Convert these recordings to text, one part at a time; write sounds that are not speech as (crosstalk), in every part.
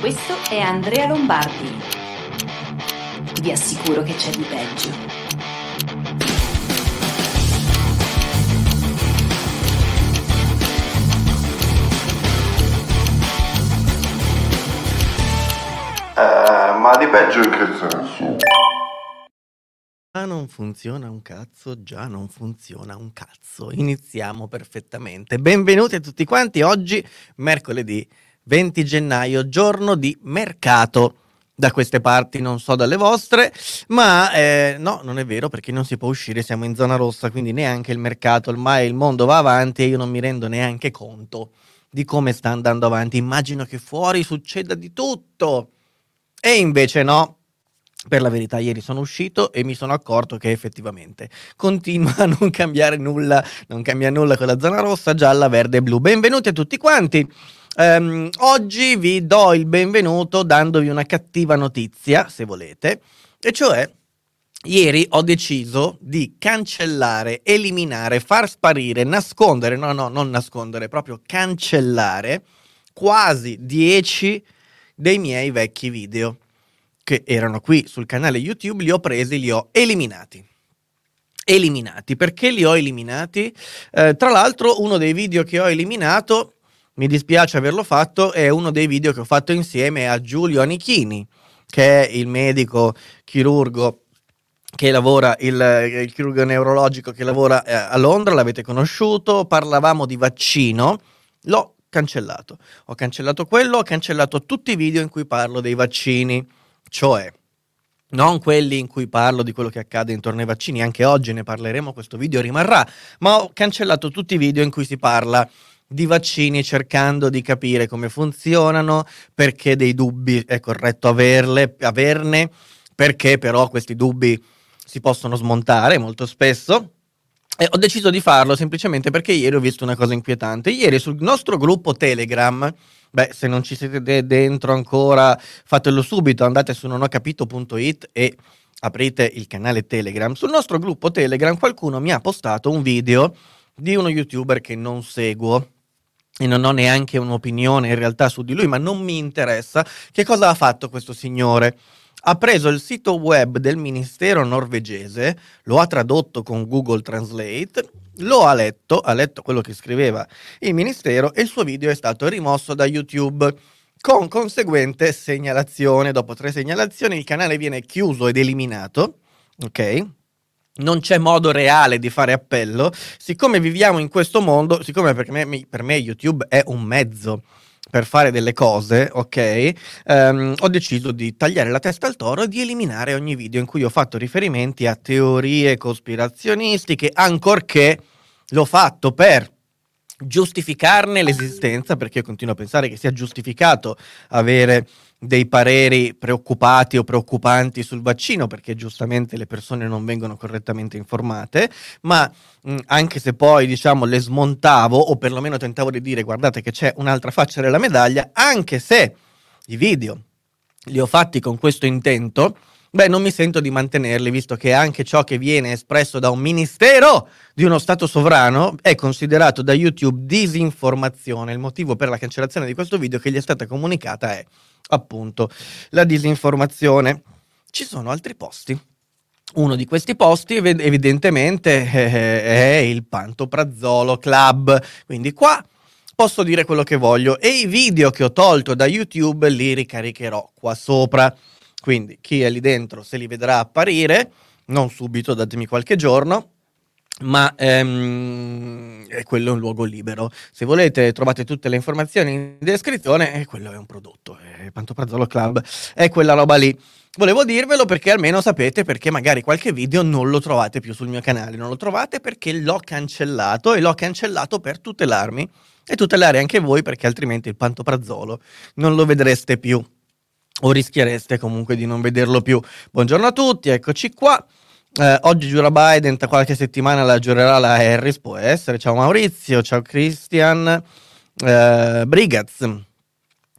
Questo è Andrea Lombardi. Vi assicuro che c'è di peggio. Eh, ma di peggio in che senso? Già non funziona un cazzo, già non funziona un cazzo. Iniziamo perfettamente. Benvenuti a tutti quanti. Oggi, mercoledì 20 gennaio, giorno di mercato. Da queste parti, non so dalle vostre, ma eh, no, non è vero perché non si può uscire, siamo in zona rossa, quindi neanche il mercato, ormai il mondo va avanti e io non mi rendo neanche conto di come sta andando avanti. Immagino che fuori succeda di tutto. E invece no, per la verità, ieri sono uscito e mi sono accorto che effettivamente continua a non cambiare nulla, non cambia nulla con la zona rossa, gialla, verde e blu. Benvenuti a tutti quanti. Um, oggi vi do il benvenuto dandovi una cattiva notizia, se volete, e cioè ieri ho deciso di cancellare, eliminare, far sparire, nascondere, no, no, non nascondere, proprio cancellare quasi 10 dei miei vecchi video che erano qui sul canale YouTube, li ho presi, li ho eliminati. Eliminati, perché li ho eliminati? Eh, tra l'altro uno dei video che ho eliminato, mi dispiace averlo fatto, è uno dei video che ho fatto insieme a Giulio Anichini, che è il medico chirurgo che lavora, il, il chirurgo neurologico che lavora eh, a Londra, l'avete conosciuto, parlavamo di vaccino, l'ho cancellato. Ho cancellato quello, ho cancellato tutti i video in cui parlo dei vaccini cioè non quelli in cui parlo di quello che accade intorno ai vaccini, anche oggi ne parleremo, questo video rimarrà, ma ho cancellato tutti i video in cui si parla di vaccini cercando di capire come funzionano, perché dei dubbi è corretto averle, averne, perché però questi dubbi si possono smontare molto spesso. E ho deciso di farlo semplicemente perché ieri ho visto una cosa inquietante. Ieri sul nostro gruppo Telegram, Beh, se non ci siete de- dentro ancora, fatelo subito, andate su nonhocapito.it e aprite il canale Telegram. Sul nostro gruppo Telegram qualcuno mi ha postato un video di uno youtuber che non seguo e non ho neanche un'opinione in realtà su di lui, ma non mi interessa. Che cosa ha fatto questo signore? Ha preso il sito web del ministero norvegese, lo ha tradotto con Google Translate lo ha letto, ha letto quello che scriveva il ministero e il suo video è stato rimosso da YouTube con conseguente segnalazione. Dopo tre segnalazioni il canale viene chiuso ed eliminato, ok? Non c'è modo reale di fare appello. Siccome viviamo in questo mondo, siccome per me, per me YouTube è un mezzo per fare delle cose, ok, um, ho deciso di tagliare la testa al toro e di eliminare ogni video in cui ho fatto riferimenti a teorie cospirazionistiche, ancorché l'ho fatto per giustificarne l'esistenza, perché io continuo a pensare che sia giustificato avere dei pareri preoccupati o preoccupanti sul vaccino perché giustamente le persone non vengono correttamente informate, ma mh, anche se poi diciamo le smontavo o perlomeno tentavo di dire guardate che c'è un'altra faccia della medaglia, anche se i video li ho fatti con questo intento, beh non mi sento di mantenerli visto che anche ciò che viene espresso da un ministero di uno Stato sovrano è considerato da YouTube disinformazione. Il motivo per la cancellazione di questo video che gli è stata comunicata è appunto la disinformazione. Ci sono altri posti. Uno di questi posti evidentemente è il Pantoprazzolo Club, quindi qua posso dire quello che voglio e i video che ho tolto da YouTube li ricaricherò qua sopra. Quindi chi è lì dentro se li vedrà apparire, non subito, datemi qualche giorno, ma ehm, quello è un luogo libero. Se volete trovate tutte le informazioni in descrizione e quello è un prodotto, è Pantoprazzolo Club, è quella roba lì. Volevo dirvelo perché almeno sapete perché magari qualche video non lo trovate più sul mio canale, non lo trovate perché l'ho cancellato e l'ho cancellato per tutelarmi e tutelare anche voi perché altrimenti il Pantoprazzolo non lo vedreste più o rischiereste comunque di non vederlo più. Buongiorno a tutti, eccoci qua. Eh, oggi giura Biden, tra qualche settimana la giurerà la Harris, può essere. Ciao Maurizio, ciao Christian. Eh, Brigaz.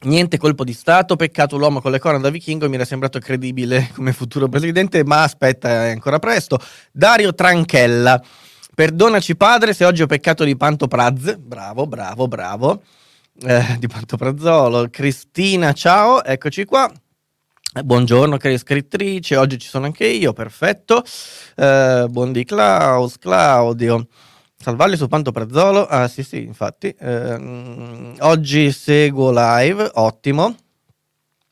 Niente colpo di Stato, peccato l'uomo con le corna da vichingo, mi era sembrato credibile (laughs) come futuro presidente, ma aspetta, è ancora presto. Dario Tranchella, perdonaci padre se oggi ho peccato di Pantopraz, bravo, bravo, bravo. eh, di Pantoprazolo. Cristina, ciao, eccoci qua. Buongiorno cari scrittrici, oggi ci sono anche io, perfetto. Eh, buon Klaus, Claudio. Salvarli su Pantoprazolo? Ah sì sì, infatti. Eh, oggi seguo live, ottimo.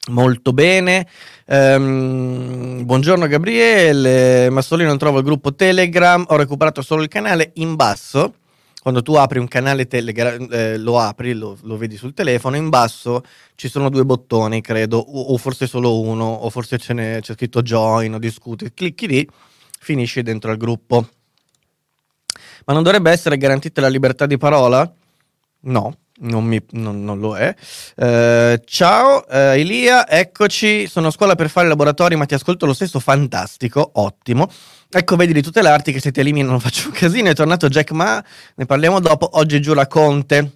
Molto bene. Um, buongiorno Gabriele, ma solo io non trovo il gruppo Telegram, ho recuperato solo il canale in basso. Quando tu apri un canale Telegram, eh, lo apri, lo, lo, vedi sul telefono, in basso ci sono due bottoni, credo, o, o forse solo uno, o forse c'è scritto join o discuti. Clicchi lì, finisci dentro al gruppo. Ma non dovrebbe essere garantita la libertà di parola? No, non, mi, non, non, lo è. Uh, ciao uh, Elia, eccoci. Sono a scuola per fare laboratori, ma ti ascolto lo stesso. Fantastico, ottimo. Ecco, vedi di tutelarti che se ti elimino non faccio un casino. È tornato Jack Ma, ne parliamo dopo. Oggi giura Conte.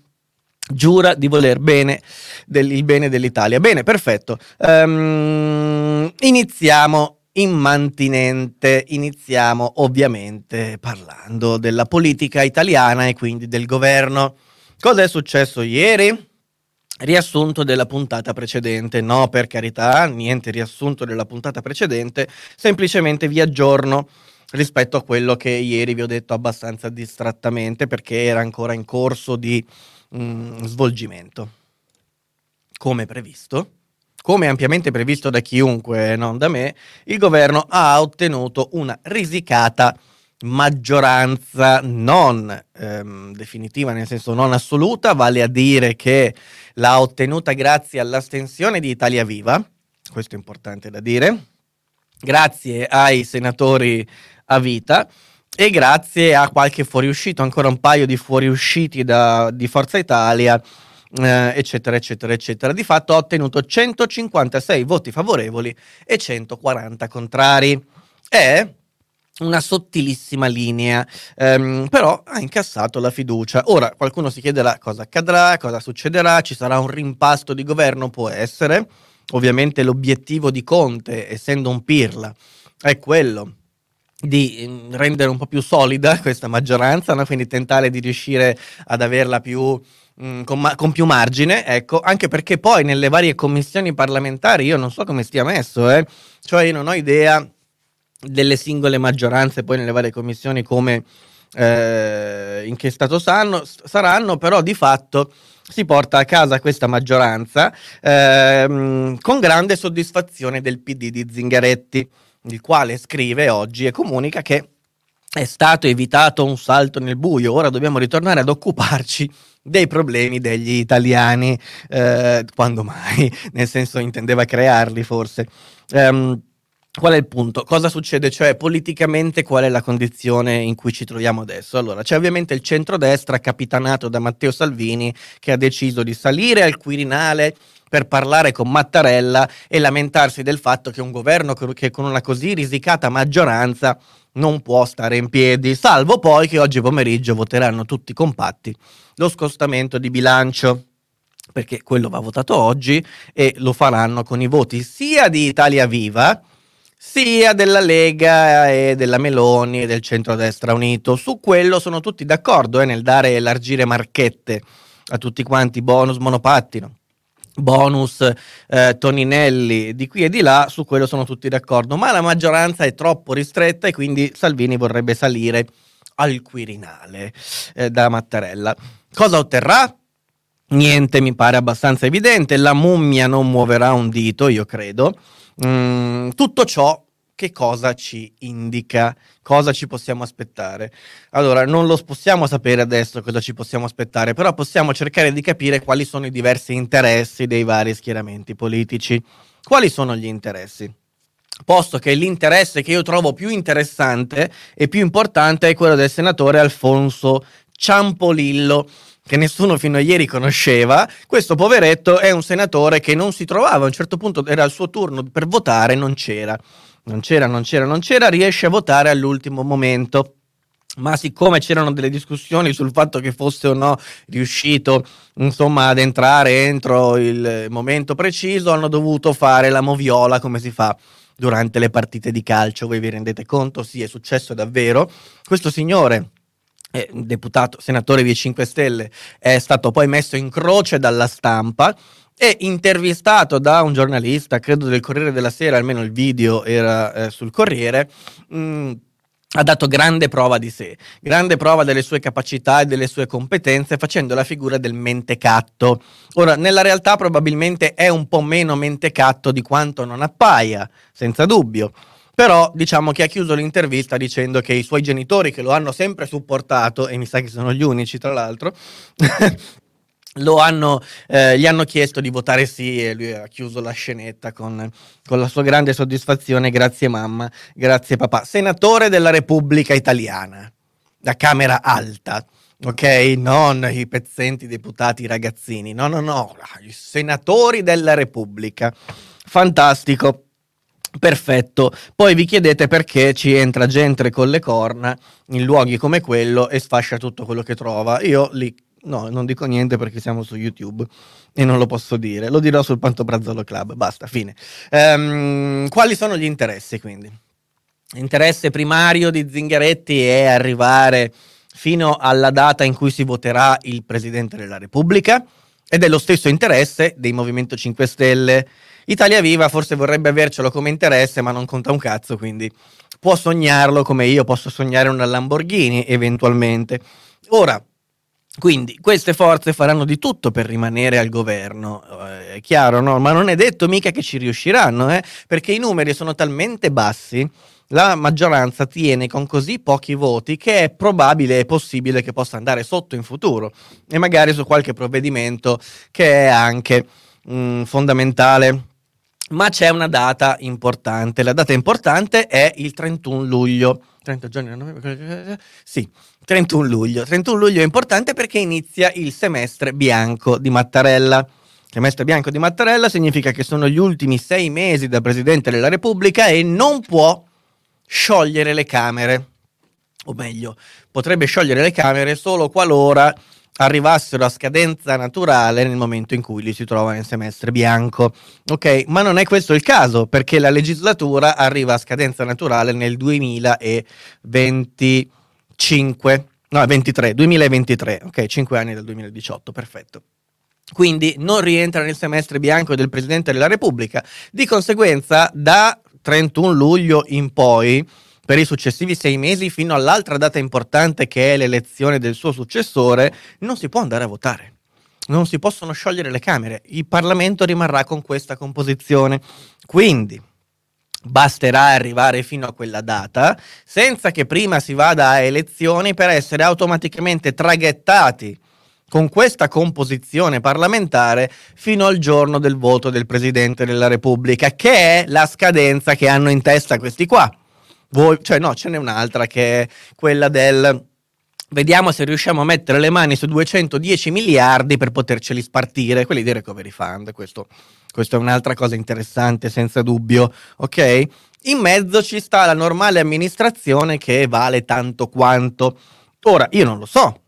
Giura di voler bene del, il bene dell'Italia. Bene, perfetto. Um, iniziamo immantinente. Iniziamo ovviamente parlando della politica italiana e quindi del governo. Cosa è successo ieri? Riassunto della puntata precedente, no per carità, niente riassunto della puntata precedente, semplicemente vi aggiorno rispetto a quello che ieri vi ho detto abbastanza distrattamente perché era ancora in corso di mm, svolgimento. Come previsto, come ampiamente previsto da chiunque, non da me, il governo ha ottenuto una risicata maggioranza non ehm, definitiva, nel senso non assoluta, vale a dire che l'ha ottenuta grazie all'astensione di Italia Viva, questo è importante da dire, grazie ai senatori a vita e grazie a qualche fuoriuscito, ancora un paio di fuoriusciti da, di Forza Italia, eh, eccetera, eccetera, eccetera. Di fatto ha ottenuto 156 voti favorevoli e 140 contrari. E una sottilissima linea, ehm, però ha incassato la fiducia. Ora qualcuno si chiederà cosa accadrà, cosa succederà, ci sarà un rimpasto di governo, può essere. Ovviamente l'obiettivo di Conte, essendo un pirla, è quello di mm, rendere un po' più solida (laughs) questa maggioranza, no? quindi tentare di riuscire ad averla più, mm, con, ma- con, più margine, ecco, anche perché poi nelle varie commissioni parlamentari io non so come stia messo, eh? cioè io non ho idea delle singole maggioranze poi nelle varie commissioni come eh, in che stato sanno, saranno, però di fatto si porta a casa questa maggioranza ehm, con grande soddisfazione del PD di Zingaretti, il quale scrive oggi e comunica che è stato evitato un salto nel buio, ora dobbiamo ritornare ad occuparci dei problemi degli italiani, eh, quando mai, (laughs) nel senso intendeva crearli forse. Um, Qual è il punto? Cosa succede? Cioè, politicamente qual è la condizione in cui ci troviamo adesso? Allora, c'è ovviamente il centrodestra capitanato da Matteo Salvini che ha deciso di salire al Quirinale per parlare con Mattarella e lamentarsi del fatto che un governo che con una così risicata maggioranza non può stare in piedi, salvo poi che oggi pomeriggio voteranno tutti compatti lo scostamento di bilancio perché quello va votato oggi e lo faranno con i voti sia di Italia Viva, sia della Lega e della Meloni e del centrodestra unito. Su quello sono tutti d'accordo eh, nel dare elargire marchette a tutti quanti, bonus monopattino, bonus eh, Toninelli di qui e di là, su quello sono tutti d'accordo, ma la maggioranza è troppo ristretta e quindi Salvini vorrebbe salire al Quirinale eh, da Mattarella. Cosa otterrà? Niente, mi pare abbastanza evidente, la mummia non muoverà un dito, io credo. Mm, tutto ciò che cosa ci indica, cosa ci possiamo aspettare. Allora, non lo possiamo sapere adesso cosa ci possiamo aspettare, però possiamo cercare di capire quali sono i diversi interessi dei vari schieramenti politici. Quali sono gli interessi? Posto che l'interesse che io trovo più interessante e più importante è quello del senatore Alfonso Ciampolillo che nessuno fino a ieri conosceva, questo poveretto è un senatore che non si trovava, a un certo punto era il suo turno per votare, non c'era, non c'era, non c'era, non c'era, riesce a votare all'ultimo momento. Ma siccome c'erano delle discussioni sul fatto che fosse o no riuscito insomma ad entrare entro il momento preciso, hanno dovuto fare la moviola come si fa durante le partite di calcio. Voi vi rendete conto? Sì, è successo davvero. Questo signore eh, deputato, senatore dei 5 Stelle, è stato poi messo in croce dalla stampa e intervistato da un giornalista, credo del Corriere della Sera, almeno il video era eh, sul Corriere, mh, mm, ha dato grande prova di sé, grande prova delle sue capacità e delle sue competenze facendo la figura del mentecatto. Ora, nella realtà probabilmente è un po' meno mentecatto di quanto non appaia, senza dubbio. Però diciamo che ha chiuso l'intervista dicendo che i suoi genitori, che lo hanno sempre supportato, e mi sa che sono gli unici tra l'altro, (laughs) hanno, eh, gli hanno chiesto di votare sì e lui ha chiuso la scenetta con, con, la sua grande soddisfazione. Grazie mamma, grazie papà. Senatore della Repubblica Italiana, da Camera Alta, ok? Non i pezzenti deputati ragazzini, no, no, no, i senatori della Repubblica. Fantastico. Perfetto, poi vi chiedete perché ci entra gente con le corna in luoghi come quello e sfascia tutto quello che trova. Io li No, non dico niente perché siamo su YouTube e non lo posso dire. Lo dirò sul Pantobrazzolo Club. Basta, fine. Um, quali sono gli interessi quindi? L'interesse primario di Zingaretti è arrivare fino alla data in cui si voterà il Presidente della Repubblica ed è lo stesso interesse dei Movimento 5 Stelle. Italia Viva forse vorrebbe avercelo come interesse, ma non conta un cazzo, quindi può sognarlo come io posso sognare una Lamborghini eventualmente. Ora, quindi queste forze faranno di tutto per rimanere al governo, eh, è chiaro, no? Ma non è detto mica che ci riusciranno, eh? perché i numeri sono talmente bassi, la maggioranza tiene con così pochi voti che è probabile e possibile che possa andare sotto in futuro e magari su qualche provvedimento che è anche mh, mm, fondamentale. Ma c'è una data importante, la data importante è il 31 luglio. 30 giorni, sì, 31 luglio. 31 luglio è importante perché inizia il semestre bianco di Mattarella. Semestre bianco di Mattarella significa che sono gli ultimi sei mesi da Presidente della Repubblica e non può sciogliere le Camere. O meglio, potrebbe sciogliere le Camere solo qualora arrivassero a scadenza naturale nel momento in cui li si trova nel semestre bianco. Ok, ma non è questo il caso perché la legislatura arriva a scadenza naturale nel 2020 5, no 23, 2023, ok, 5 anni del 2018, perfetto. Quindi non rientra nel semestre bianco del Presidente della Repubblica. Di conseguenza, da 31 luglio in poi, per i successivi sei mesi fino all'altra data importante che è l'elezione del suo successore, non si può andare a votare. Non si possono sciogliere le Camere. Il Parlamento rimarrà con questa composizione. Quindi, Basterà arrivare fino a quella data senza che prima si vada a elezioni per essere automaticamente traghettati con questa composizione parlamentare fino al giorno del voto del Presidente della Repubblica, che è la scadenza che hanno in testa questi qua. Voi, cioè no, ce n'è un'altra che è quella del vediamo se riusciamo a mettere le mani su 210 miliardi per poterceli spartire, quelli di Recovery Fund, questo questa è un'altra cosa interessante, senza dubbio, ok? In mezzo ci sta la normale amministrazione che vale tanto quanto. Ora, io non lo so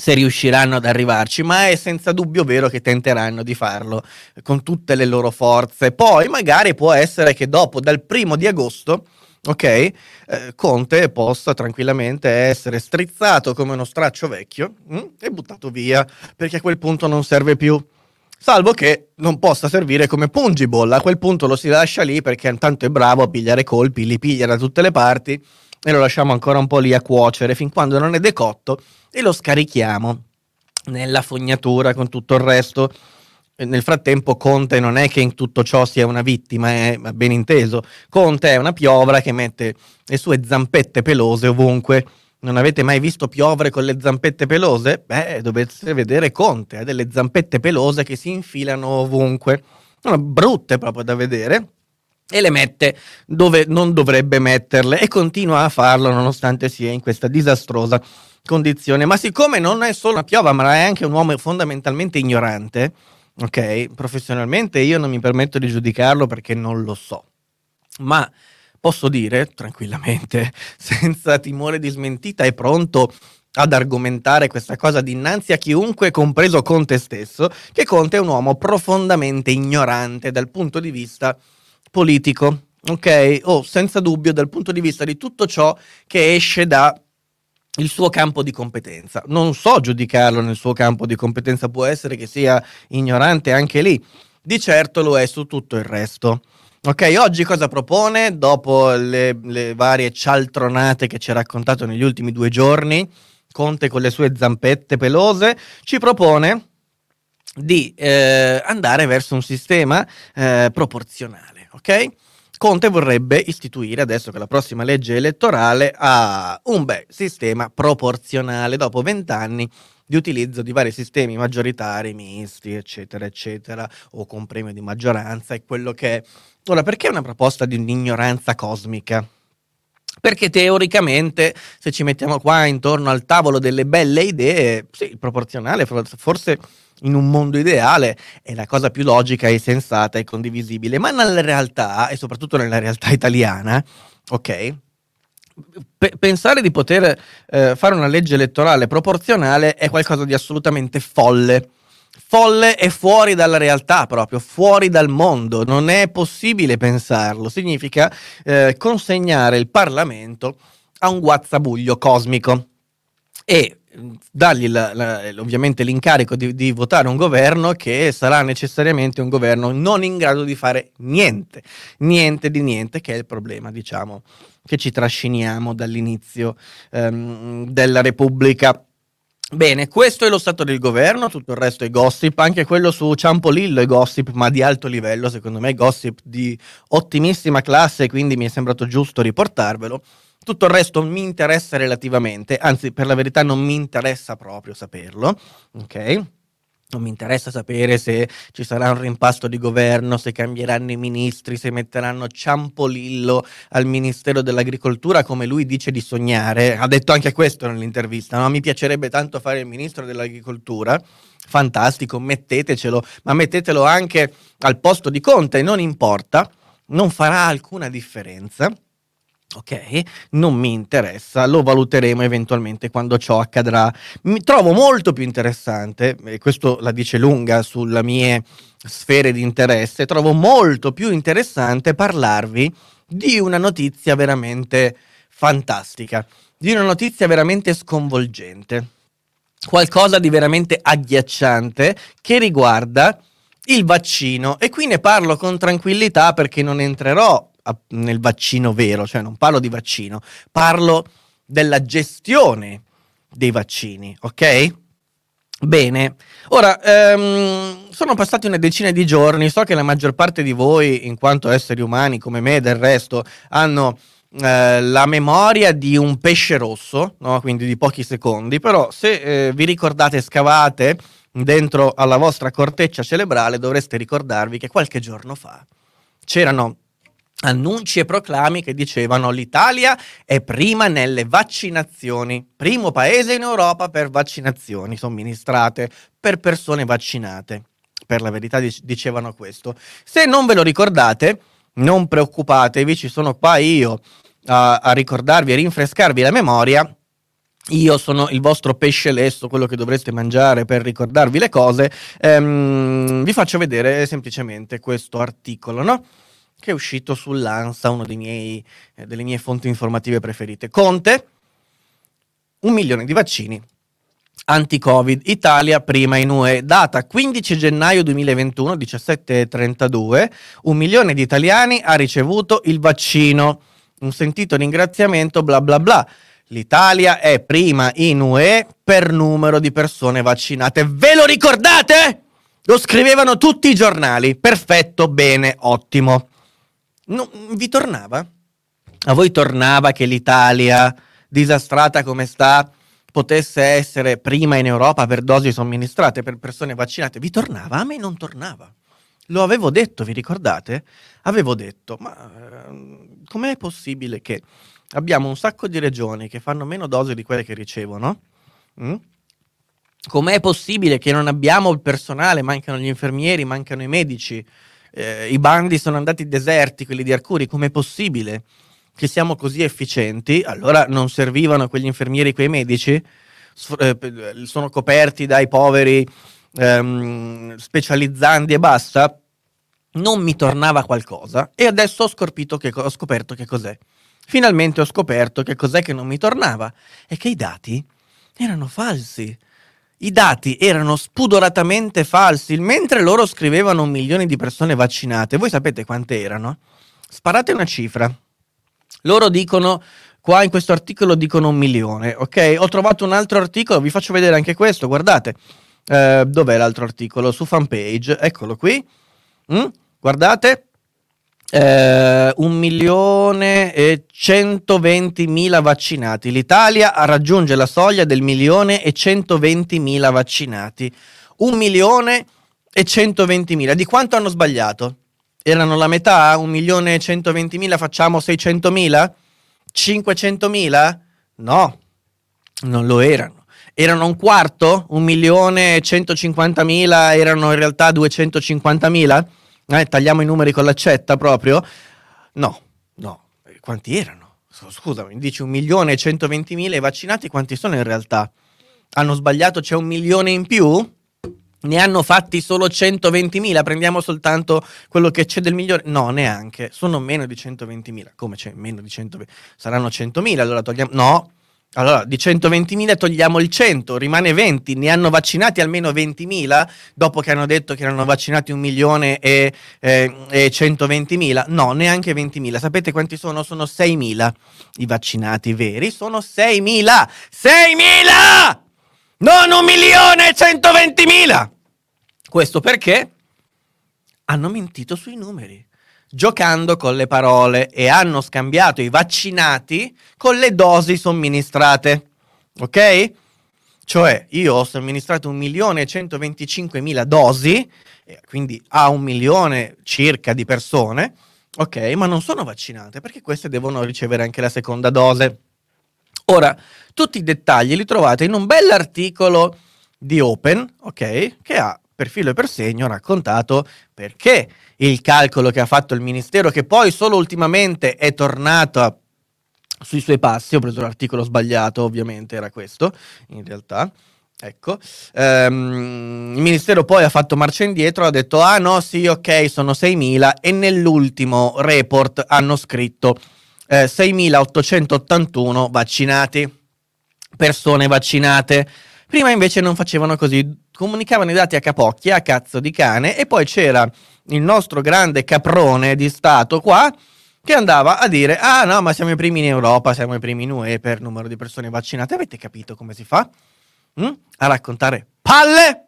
se riusciranno ad arrivarci, ma è senza dubbio vero che tenteranno di farlo con tutte le loro forze. Poi magari può essere che dopo, dal primo di agosto, ok, eh, Conte possa tranquillamente essere strizzato come uno straccio vecchio mh, mm, e buttato via, perché a quel punto non serve più salvo che non possa servire come pungible. A quel punto lo si lascia lì perché intanto è bravo a pigliare colpi, li piglia da tutte le parti e lo lasciamo ancora un po' lì a cuocere fin quando non è decotto e lo scarichiamo nella fognatura con tutto il resto. Nel frattempo Conte non è che in tutto ciò sia una vittima, è ben inteso. Conte è una piovra che mette le sue zampette pelose ovunque non avete mai visto piovere con le zampette pelose? Beh, dovete vedere Conte, ha delle zampette pelose che si infilano ovunque. Sono brutte proprio da vedere e le mette dove non dovrebbe metterle e continua a farlo nonostante sia in questa disastrosa condizione. Ma siccome non è solo una piova, ma è anche un uomo fondamentalmente ignorante, ok? Professionalmente io non mi permetto di giudicarlo perché non lo so. Ma posso dire tranquillamente, (laughs) senza timore di smentita, è pronto ad argomentare questa cosa dinanzi a chiunque, compreso Conte stesso, che Conte è un uomo profondamente ignorante dal punto di vista politico, ok? O senza dubbio dal punto di vista di tutto ciò che esce da il suo campo di competenza. Non so giudicarlo nel suo campo di competenza, può essere che sia ignorante anche lì. Di certo lo è su tutto il resto. Ok, oggi cosa propone? Dopo le, le varie cialtronate che ci ha raccontato negli ultimi due giorni, Conte con le sue zampette pelose, ci propone di eh, andare verso un sistema eh, proporzionale, ok? Conte vorrebbe istituire, adesso che la prossima legge elettorale ha un bel sistema proporzionale dopo vent'anni di utilizzo di vari sistemi maggioritari, misti, eccetera, eccetera, o con premio di maggioranza e quello che è. Ora, perché è una proposta di un'ignoranza cosmica? Perché teoricamente, se ci mettiamo qua intorno al tavolo delle belle idee, sì, il proporzionale forse in un mondo ideale è la cosa più logica e sensata e condivisibile, ma nella realtà, e soprattutto nella realtà italiana, ok? P- pensare di poter eh, fare una legge elettorale proporzionale è qualcosa di assolutamente folle. Folle e fuori dalla realtà proprio, fuori dal mondo, non è possibile pensarlo, significa eh, consegnare il Parlamento a un guazzabuglio cosmico e dargli la, la, ovviamente l'incarico di, di, votare un governo che sarà necessariamente un governo non in grado di fare niente, niente di niente, che è il problema, diciamo, che ci trasciniamo dall'inizio um, della Repubblica. Bene, questo è lo stato del governo, tutto il resto è gossip, anche quello su Ciampolillo è gossip, ma di alto livello, secondo me è gossip di ottimissima classe, quindi mi è sembrato giusto riportarvelo. Tutto il resto mi interessa relativamente, anzi per la verità non mi interessa proprio saperlo, ok? Non mi interessa sapere se ci sarà un rimpasto di governo, se cambieranno i ministri, se metteranno Ciampolillo al Ministero dell'Agricoltura come lui dice di sognare. Ha detto anche questo nell'intervista, no? mi piacerebbe tanto fare il Ministro dell'Agricoltura. Fantastico, mettetecelo, ma mettetelo anche al posto di Conte, non importa, non farà alcuna differenza Ok, non mi interessa, lo valuteremo eventualmente quando ciò accadrà. Mi trovo molto più interessante, e questo la dice lunga sulle mie sfere di interesse, trovo molto più interessante parlarvi di una notizia veramente fantastica, di una notizia veramente sconvolgente, qualcosa di veramente agghiacciante che riguarda il vaccino e qui ne parlo con tranquillità perché non entrerò nel vaccino vero, cioè non parlo di vaccino, parlo della gestione dei vaccini, ok? Bene, ora ehm, sono passati una decina di giorni, so che la maggior parte di voi, in quanto esseri umani come me del resto, hanno eh, la memoria di un pesce rosso, no? quindi di pochi secondi, però se eh, vi ricordate, scavate dentro alla vostra corteccia cerebrale, dovreste ricordarvi che qualche giorno fa c'erano annunci e proclami che dicevano l'Italia è prima nelle vaccinazioni, primo paese in Europa per vaccinazioni somministrate per persone vaccinate. Per la verità dicevano questo. Se non ve lo ricordate, non preoccupatevi, ci sono qua io a, a ricordarvi e rinfrescarvi la memoria. Io sono il vostro pesce lesso, quello che dovreste mangiare per ricordarvi le cose. Ehm, vi faccio vedere semplicemente questo articolo, no? Che è uscito sull'ANSA, una eh, delle mie fonti informative preferite. Conte, un milione di vaccini anti-Covid, Italia prima in UE, data 15 gennaio 2021, 17.32, un milione di italiani ha ricevuto il vaccino. Un sentito ringraziamento, bla bla bla. L'Italia è prima in UE per numero di persone vaccinate. Ve lo ricordate? Lo scrivevano tutti i giornali. Perfetto, bene, ottimo. No, vi tornava? A voi tornava che l'Italia, disastrata come sta, potesse essere prima in Europa per dosi somministrate per persone vaccinate? Vi tornava? A me non tornava. Lo avevo detto, vi ricordate? Avevo detto, ma eh, com'è possibile che abbiamo un sacco di regioni che fanno meno dosi di quelle che ricevono? Mm? Com'è possibile che non abbiamo il personale, mancano gli infermieri, mancano i medici? Eh, i bandi sono andati deserti, quelli di Arcuri, com'è possibile che siamo così efficienti? Allora non servivano quegli infermieri, quei medici? Eh, sono coperti dai poveri ehm, specializzandi e basta? Non mi tornava qualcosa e adesso ho, che, ho scoperto che cos'è. finalmente ho scoperto che cos'è che non mi tornava e che i dati erano falsi. I dati erano spudoratamente falsi, mentre loro scrivevano un milione di persone vaccinate. Voi sapete quante erano? Sparate una cifra. Loro dicono, qua in questo articolo dicono un milione, ok? Ho trovato un altro articolo, vi faccio vedere anche questo, guardate. Eh, dov'è l'altro articolo? Su fanpage, eccolo qui. Mm? Guardate, eh, un milione e 120 mila vaccinati. L'Italia raggiunge la soglia del milione e 120 mila vaccinati. Un milione e 120 mila. Di quanto hanno sbagliato? Erano la metà? Un milione e 120 mila facciamo 600 mila? 500 mila? No, non lo erano. Erano un quarto? Un milione e 150 mila erano in realtà 250 mila? Eh, tagliamo i numeri con l'accetta proprio? No, no. Quanti erano? Scusami, dici un milione e centoventimila vaccinati, quanti sono in realtà? Hanno sbagliato, c'è un milione in più? Ne hanno fatti solo 120.000, prendiamo soltanto quello che c'è del migliore. No, neanche, sono meno di 120.000. Come c'è meno di 120.000? Saranno 100.000, allora togliamo... No, allora, di 120.000 togliamo il 100, rimane 20, ne hanno vaccinati almeno 20.000 dopo che hanno detto che erano vaccinati un milione e, eh, e 120.000? No, neanche 20.000. Sapete quanti sono? Sono 6.000 i vaccinati veri, sono 6.000! 6.000! Non un milione e 120.000! Questo perché hanno mentito sui numeri giocando con le parole e hanno scambiato i vaccinati con le dosi somministrate. Ok? Cioè, io ho somministrato 1.125.000 dosi, quindi a un milione circa di persone, ok? Ma non sono vaccinate perché queste devono ricevere anche la seconda dose. Ora, tutti i dettagli li trovate in un bell'articolo di Open, ok? Che ha per filo e per segno raccontato perché il calcolo che ha fatto il Ministero, che poi solo ultimamente è tornato sui suoi passi, ho preso l'articolo sbagliato, ovviamente era questo, in realtà. Ecco, um, il Ministero poi ha fatto marcia indietro, ha detto, ah no, sì, ok, sono 6.000 e nell'ultimo report hanno scritto eh, 6.881 vaccinati, persone vaccinate. Prima invece non facevano così, comunicavano i dati a capocchia, a cazzo di cane, e poi c'era il nostro grande caprone di Stato qua che andava a dire ah no ma siamo i primi in Europa, siamo i primi in UE per numero di persone vaccinate. Avete capito come si fa? Mm? A raccontare palle?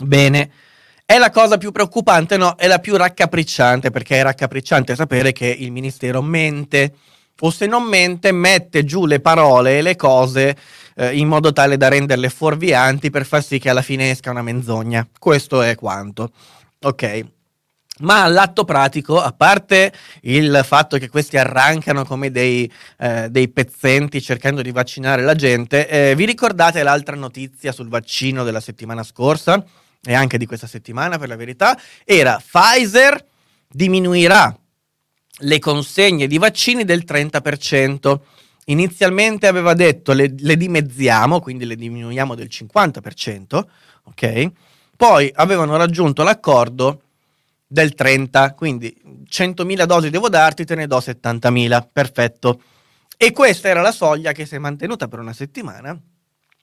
Bene. È la cosa più preoccupante? No, è la più raccapricciante perché è raccapricciante sapere che il ministero mente o se non mente mette giù le parole e le cose eh, in modo tale da renderle fuorvianti per far sì che alla fine esca una menzogna. Questo è quanto. Ok. Ma all'atto pratico, a parte il fatto che questi arrancano come dei, eh, dei pezzenti cercando di vaccinare la gente, eh, vi ricordate l'altra notizia sul vaccino della settimana scorsa? E anche di questa settimana, per la verità, era Pfizer diminuirà le consegne di vaccini del 30%. Inizialmente aveva detto le, le dimezziamo, quindi le diminuiamo del 50%, ok? Poi avevano raggiunto l'accordo del 30, quindi 100.000 dosi devo darti, te ne do 70.000, perfetto. E questa era la soglia che è mantenuta per una settimana,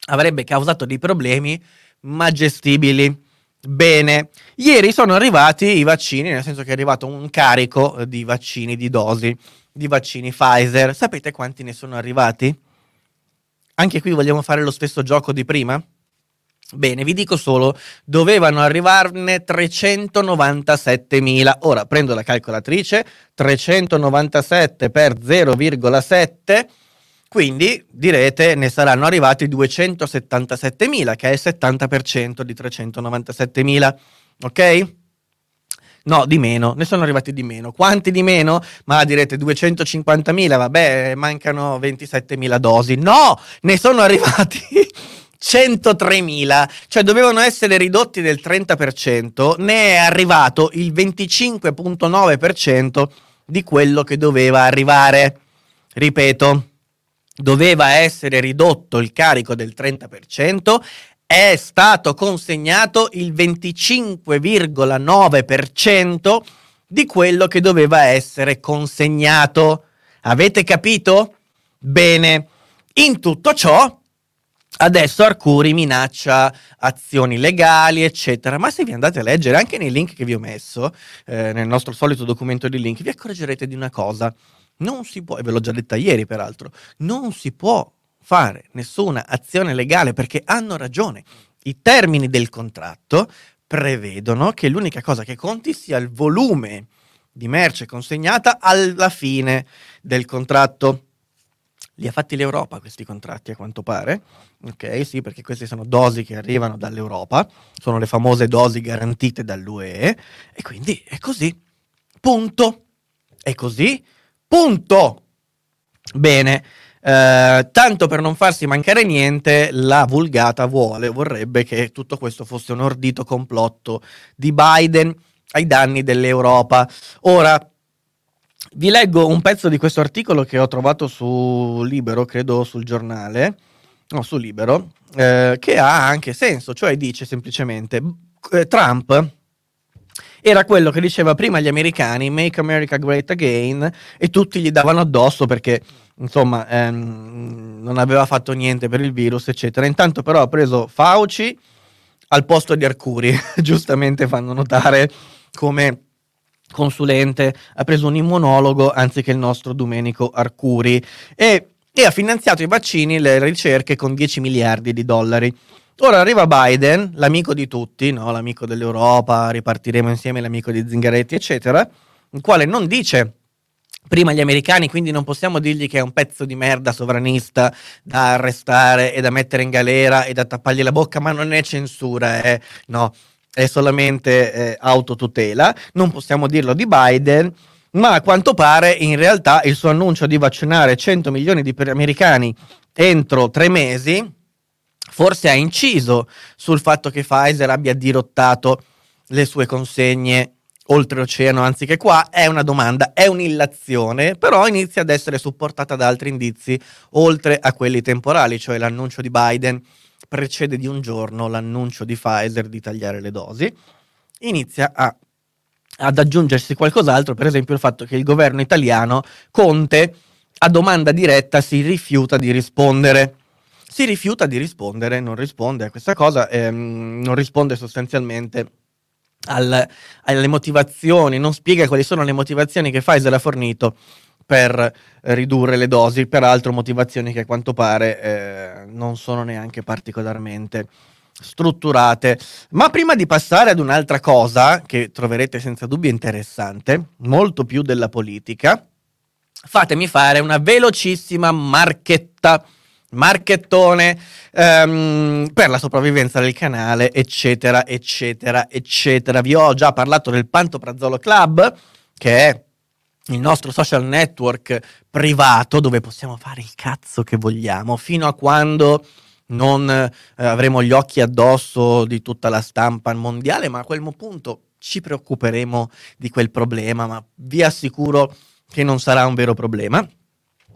avrebbe causato dei problemi ma gestibili. Bene, ieri sono arrivati i vaccini, nel senso che è arrivato un carico di vaccini, di dosi, di vaccini Pfizer. Sapete quanti ne sono arrivati? Anche qui vogliamo fare lo stesso gioco di prima? Bene, vi dico solo, dovevano arrivarne 397.000. Ora prendo la calcolatrice, 397 per 0,7, quindi direte ne saranno arrivati 277.000, che è il 70% di 397.000. Ok? No, di meno, ne sono arrivati di meno. Quanti di meno? Ma direte 250.000, vabbè, mancano 27.000 dosi. No, ne sono arrivati (laughs) 103.000, cioè dovevano essere ridotti del 30%, ne è arrivato il 25.9% di quello che doveva arrivare. Ripeto, doveva essere ridotto il carico del 30%, è stato consegnato il 25,9% di quello che doveva essere consegnato. Avete capito? Bene, in tutto ciò Adesso Arcuri minaccia azioni legali, eccetera. Ma se vi andate a leggere anche nei link che vi ho messo, eh, nel nostro solito documento di link, vi accorgerete di una cosa. Non si può, e ve l'ho già detta ieri peraltro, non si può fare nessuna azione legale perché hanno ragione. I termini del contratto prevedono che l'unica cosa che conti sia il volume di merce consegnata alla fine del contratto. Li ha fatti l'Europa questi contratti a quanto pare, ok? Sì, perché queste sono dosi che arrivano dall'Europa, sono le famose dosi garantite dall'UE e quindi è così. Punto. È così. Punto. Bene. Eh, tanto per non farsi mancare niente, la vulgata vuole, vorrebbe che tutto questo fosse un ordito complotto di Biden ai danni dell'Europa. Ora, vi leggo un pezzo di questo articolo che ho trovato su Libero, credo sul giornale, no, su Libero, eh, che ha anche senso, cioè dice semplicemente eh, Trump era quello che diceva prima agli americani Make America Great Again e tutti gli davano addosso perché insomma ehm, non aveva fatto niente per il virus eccetera. Intanto però ha preso Fauci al posto di Arcuri, (laughs) giustamente fanno notare come consulente, ha preso un immunologo anziché il nostro Domenico Arcuri e, e ha finanziato i vaccini, le ricerche con 10 miliardi di dollari. Ora arriva Biden, l'amico di tutti, no? l'amico dell'Europa, ripartiremo insieme, l'amico di Zingaretti, eccetera, il quale non dice prima gli americani, quindi non possiamo dirgli che è un pezzo di merda sovranista da arrestare e da mettere in galera e da tappargli la bocca, ma non è censura, eh? no, è solamente eh, autotutela, non possiamo dirlo di Biden, ma a quanto pare in realtà il suo annuncio di vaccinare 100 milioni di americani entro tre mesi forse ha inciso sul fatto che Pfizer abbia dirottato le sue consegne oltreoceano anziché qua, è una domanda, è un'illazione, però inizia ad essere supportata da altri indizi oltre a quelli temporali, cioè l'annuncio di Biden precede di un giorno l'annuncio di Pfizer di tagliare le dosi, inizia a, ad aggiungersi qualcos'altro, per esempio il fatto che il governo italiano, Conte, a domanda diretta si rifiuta di rispondere. Si rifiuta di rispondere, non risponde a questa cosa, ehm, non risponde sostanzialmente al, alle motivazioni, non spiega quali sono le motivazioni che Pfizer ha fornito per ridurre le dosi, peraltro motivazioni che a quanto pare eh, non sono neanche particolarmente strutturate. Ma prima di passare ad un'altra cosa che troverete senza dubbio interessante, molto più della politica, fatemi fare una velocissima marchetta marchettone ehm, per la sopravvivenza del canale, eccetera, eccetera, eccetera. Vi ho già parlato del Pantoprazolo Club, che è il nostro social network privato dove possiamo fare il cazzo che vogliamo fino a quando non eh, avremo gli occhi addosso di tutta la stampa mondiale, ma a quel punto ci preoccuperemo di quel problema, ma vi assicuro che non sarà un vero problema.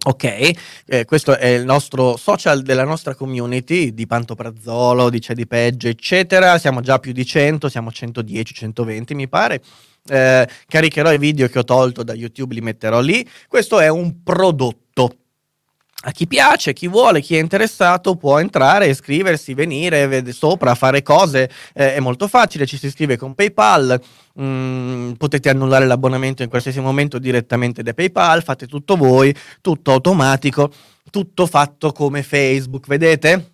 Ok, eh, questo è il nostro social della nostra community di Pantoprazzolo, di C'è di Peggio, eccetera. Siamo già più di 100, siamo 110, 120 mi pare. Eh, caricherò i video che ho tolto da YouTube, li metterò lì. Questo è un prodotto. A chi piace, chi vuole, chi è interessato può entrare, iscriversi, venire sopra, fare cose, eh, è molto facile, ci si iscrive con PayPal, mm, potete annullare l'abbonamento in qualsiasi momento direttamente da PayPal, fate tutto voi, tutto automatico, tutto fatto come Facebook, vedete?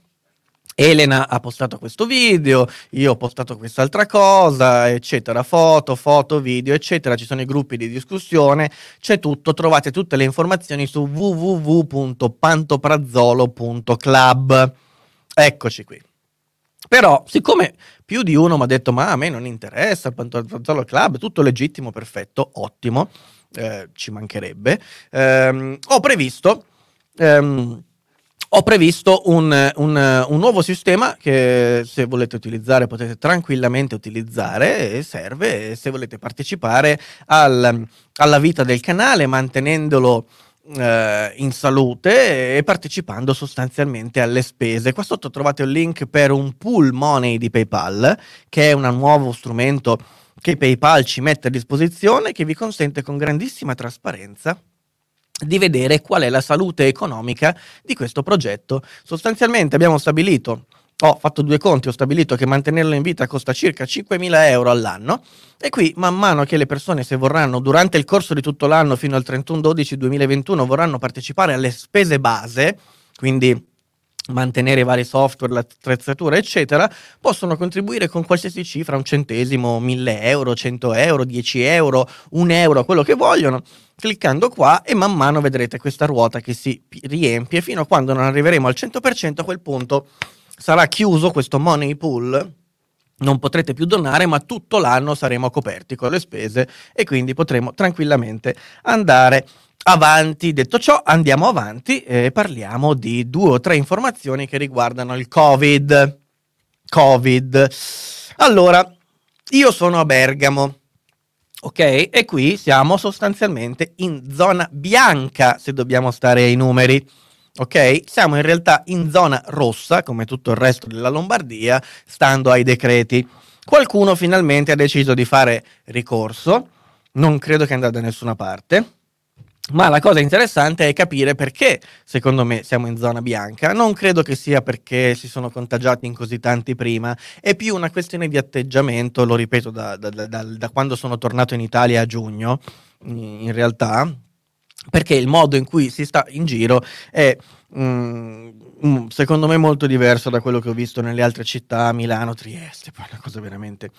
Elena ha postato questo video, io ho postato quest'altra cosa, eccetera, foto, foto, video, eccetera, ci sono i gruppi di discussione, c'è tutto, trovate tutte le informazioni su www.pantoprazzolo.club. Eccoci qui. Però, siccome più di uno mi ha detto ma a me non interessa il Pantoprazzolo Club, tutto legittimo, perfetto, ottimo, eh, ci mancherebbe, ehm, ho previsto... Ehm, ho previsto un, un, un, nuovo sistema che se volete utilizzare potete tranquillamente utilizzare e serve se volete partecipare al, alla vita del canale mantenendolo eh, in salute e partecipando sostanzialmente alle spese. Qua sotto trovate un link per un pool money di PayPal che è un nuovo strumento che PayPal ci mette a disposizione che vi consente con grandissima trasparenza di vedere qual è la salute economica di questo progetto. Sostanzialmente abbiamo stabilito ho fatto due conti, ho stabilito che mantenerlo in vita costa circa 5.000 euro all'anno e qui man mano che le persone se vorranno durante il corso di tutto l'anno fino al 31-12-2021 vorranno partecipare alle spese base, quindi mantenere i vari software, l'attrezzatura, eccetera, possono contribuire con qualsiasi cifra, un centesimo, 1000 euro, 100 euro, 10 euro, un euro, quello che vogliono, cliccando qua e man mano vedrete questa ruota che si riempie fino a quando non arriveremo al 100%, a quel punto. Sarà chiuso questo money pool. Non potrete più donare, ma tutto l'anno saremo coperti con le spese e quindi potremo tranquillamente andare avanti. Detto ciò, andiamo avanti e parliamo di due o tre informazioni che riguardano il Covid. Covid. Allora, io sono a Bergamo. Ok, e qui siamo sostanzialmente in zona bianca se dobbiamo stare ai numeri ok? Siamo in realtà in zona rossa, come tutto il resto della Lombardia, stando ai decreti. Qualcuno finalmente ha deciso di fare ricorso, non credo che andrà da nessuna parte. Ma la cosa interessante è capire perché, secondo me, siamo in zona bianca. Non credo che sia perché si sono contagiati in così tanti prima, è più una questione di atteggiamento, lo ripeto, da, da, da, da quando sono tornato in Italia a giugno, in realtà, perché il modo in cui si sta in giro è mm, mm, secondo me molto diverso da quello che ho visto nelle altre città, Milano, Trieste, poi una cosa veramente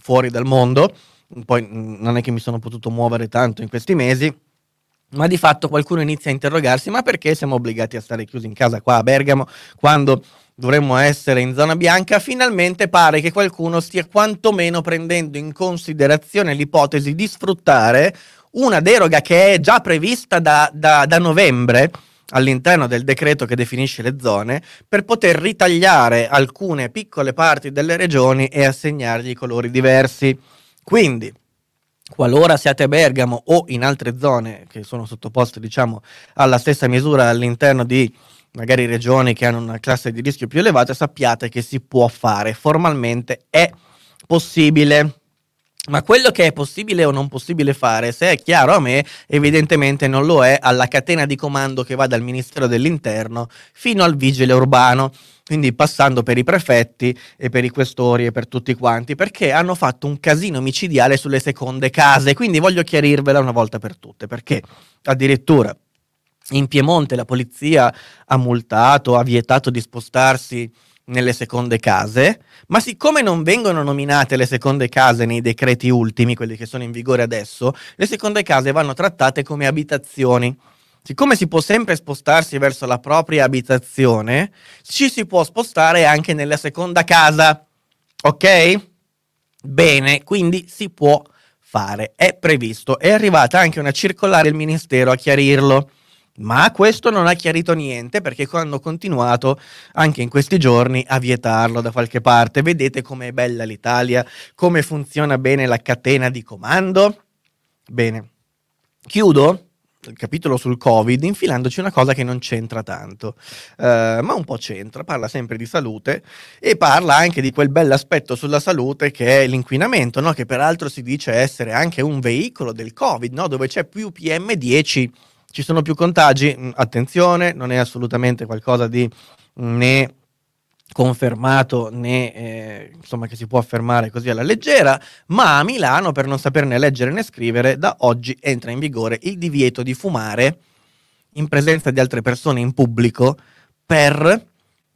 fuori dal mondo. Poi mm, non è che mi sono potuto muovere tanto in questi mesi, ma di fatto qualcuno inizia a interrogarsi, ma perché siamo obbligati a stare chiusi in casa qua a Bergamo quando dovremmo essere in zona bianca? Finalmente pare che qualcuno stia quantomeno prendendo in considerazione l'ipotesi di sfruttare una deroga che è già prevista da, da, da novembre all'interno del decreto che definisce le zone per poter ritagliare alcune piccole parti delle regioni e assegnargli colori diversi. Quindi, qualora siate a Bergamo o in altre zone che sono sottoposte, diciamo, alla stessa misura all'interno di magari regioni che hanno una classe di rischio più elevata, sappiate che si può fare. Formalmente è possibile. Ma quello che è possibile o non possibile fare, se è chiaro a me, evidentemente non lo è alla catena di comando che va dal Ministero dell'Interno fino al vigile urbano, quindi passando per i prefetti e per i questori e per tutti quanti, perché hanno fatto un casino micidiale sulle seconde case. Quindi voglio chiarirvela una volta per tutte, perché addirittura in Piemonte la polizia ha multato, ha vietato di spostarsi nelle seconde case, ma siccome non vengono nominate le seconde case nei decreti ultimi, quelli che sono in vigore adesso, le seconde case vanno trattate come abitazioni. Siccome si può sempre spostarsi verso la propria abitazione, ci si può spostare anche nella seconda casa. Ok? Bene, quindi si può fare, è previsto. È arrivata anche una circolare del Ministero a chiarirlo. Ma questo non ha chiarito niente perché hanno continuato anche in questi giorni a vietarlo da qualche parte. Vedete com'è bella l'Italia, come funziona bene la catena di comando? Bene, chiudo il capitolo sul Covid infilandoci una cosa che non c'entra tanto, uh, ma un po' c'entra, parla sempre di salute e parla anche di quel bell'aspetto sulla salute che è l'inquinamento, no? che peraltro si dice essere anche un veicolo del Covid, no? dove c'è più PM10 ci sono più contagi? Mm, attenzione, non è assolutamente qualcosa di mm, né confermato né eh, insomma che si può affermare così alla leggera, ma a Milano per non saperne leggere né scrivere da oggi entra in vigore il divieto di fumare in presenza di altre persone in pubblico per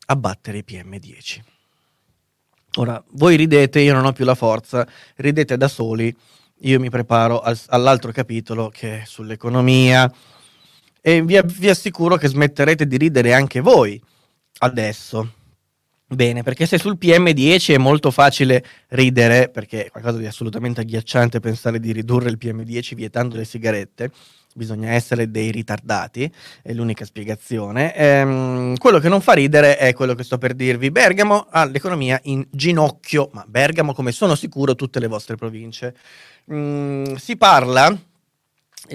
abbattere i PM10. Ora, voi ridete, io non ho più la forza, ridete da soli, io mi preparo al, all'altro capitolo che è sull'economia, e vi, vi assicuro che smetterete di ridere anche voi adesso. Bene, perché se sul PM10 è molto facile ridere, perché è qualcosa di assolutamente agghiacciante pensare di ridurre il PM10 vietando le sigarette, bisogna essere dei ritardati, è l'unica spiegazione. Ehm, quello che non fa ridere è quello che sto per dirvi. Bergamo ha l'economia in ginocchio, ma Bergamo come sono sicuro tutte le vostre province. Mm, si parla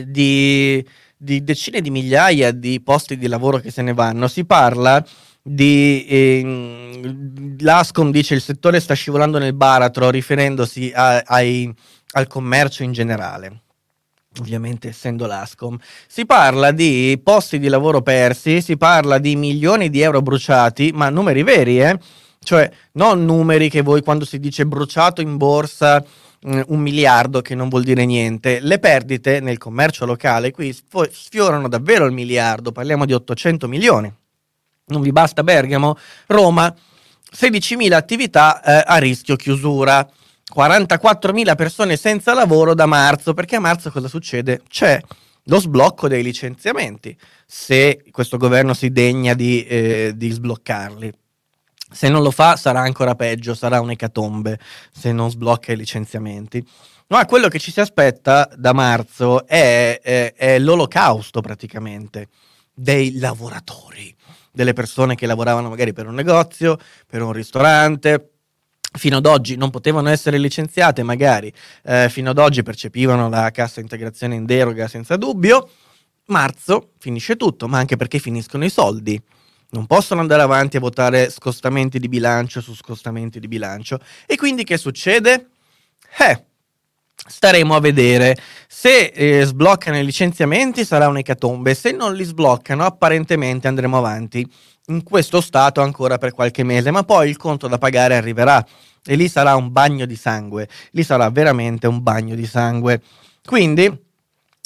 di di decine di migliaia di posti di lavoro che se ne vanno, si parla di eh, l'Ascom dice il settore sta scivolando nel baratro riferendosi a, ai, al commercio in generale. ovviamente essendo l'ASCOM. Si parla di posti di lavoro persi, si parla di milioni di euro bruciati, ma numeri veri, eh? Cioè, non numeri che voi quando si dice bruciato in borsa mm, un miliardo che non vuol dire niente. Le perdite nel commercio locale qui sfiorano davvero il miliardo, parliamo di 800 milioni. Non vi basta Bergamo, Roma, 16.000 attività eh, a rischio chiusura. 44.000 persone senza lavoro da marzo, perché a marzo cosa succede? C'è lo sblocco dei licenziamenti, se questo governo si degna di, eh, di sbloccarli. Se non lo fa sarà ancora peggio, sarà un'ecatombe se non sblocca i licenziamenti. Ma quello che ci si aspetta da marzo è, è, è l'olocausto praticamente dei lavoratori, delle persone che lavoravano magari per un negozio, per un ristorante, fino ad oggi non potevano essere licenziate, magari eh, fino ad oggi percepivano la cassa integrazione in deroga senza dubbio. Marzo finisce tutto, ma anche perché finiscono i soldi. Non possono andare avanti a votare scostamenti di bilancio su scostamenti di bilancio. E quindi che succede? Eh, staremo a vedere. Se eh, sbloccano i licenziamenti sarà un'ecatombe, se non li sbloccano apparentemente andremo avanti in questo stato ancora per qualche mese, ma poi il conto da pagare arriverà e lì sarà un bagno di sangue, lì sarà veramente un bagno di sangue. Quindi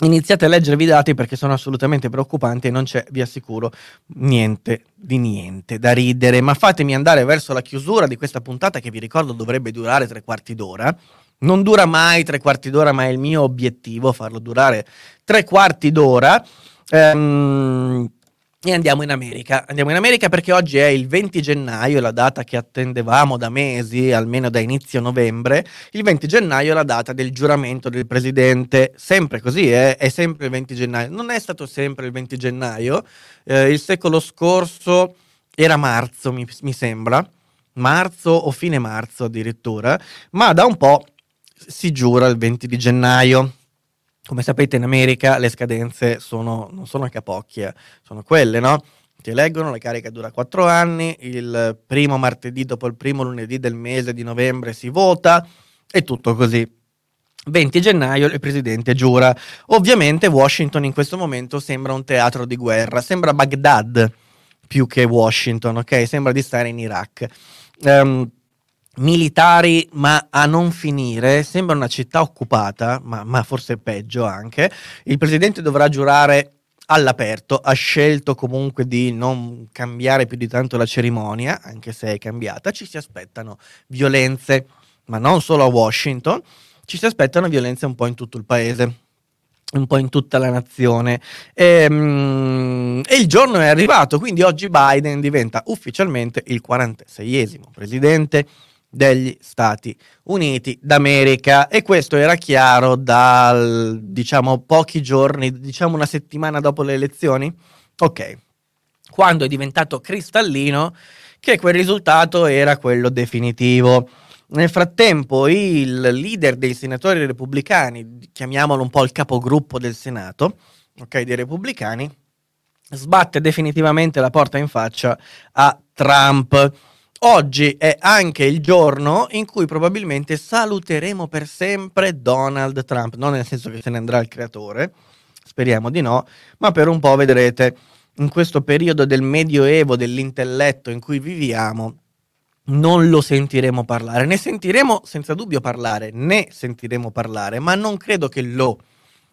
iniziate a leggervi i dati perché sono assolutamente preoccupanti e non c'è, vi assicuro, niente di niente da ridere, ma fatemi andare verso la chiusura di questa puntata che vi ricordo dovrebbe durare tre quarti d'ora. Non dura mai tre quarti d'ora, ma è il mio obiettivo farlo durare tre quarti d'ora. Ehm, e andiamo in America. Andiamo in America perché oggi è il 20 gennaio, la data che attendevamo da mesi, almeno da inizio novembre. Il 20 gennaio è la data del giuramento del presidente. Sempre così, eh? è sempre il 20 gennaio. Non è stato sempre il 20 gennaio. Eh, il secolo scorso era marzo, mi, mi sembra. Marzo o fine marzo addirittura. Ma da un po' si giura il 20 di gennaio. Come sapete in America le scadenze sono, non sono a capocchia, sono quelle, no? Ti eleggono, la carica dura quattro anni, il primo martedì dopo il primo lunedì del mese di novembre si vota e tutto così. 20 gennaio il presidente giura. Ovviamente Washington in questo momento sembra un teatro di guerra, sembra Baghdad più che Washington, ok? Sembra di stare in Iraq. Um, militari ma a non finire, sembra una città occupata, ma, ma forse peggio anche. Il presidente dovrà giurare all'aperto, ha scelto comunque di non cambiare più di tanto la cerimonia, anche se è cambiata, ci si aspettano violenze, ma non solo a Washington, ci si aspettano violenze un po' in tutto il paese un po' in tutta la nazione e, um, e, il giorno è arrivato quindi oggi Biden diventa ufficialmente il 46esimo presidente degli Stati Uniti d'America e questo era chiaro dal diciamo pochi giorni, diciamo una settimana dopo le elezioni. Ok. Quando è diventato cristallino che quel risultato era quello definitivo. Nel frattempo il leader dei senatori repubblicani, chiamiamolo un po' il capogruppo del Senato, ok, dei repubblicani, sbatte definitivamente la porta in faccia a Trump Oggi è anche il giorno in cui probabilmente saluteremo per sempre Donald Trump, non nel senso che se ne andrà il creatore, speriamo di no, ma per un po' vedrete. In questo periodo del medioevo dell'intelletto in cui viviamo non lo sentiremo parlare, ne sentiremo senza dubbio parlare, ne sentiremo parlare, ma non credo che lo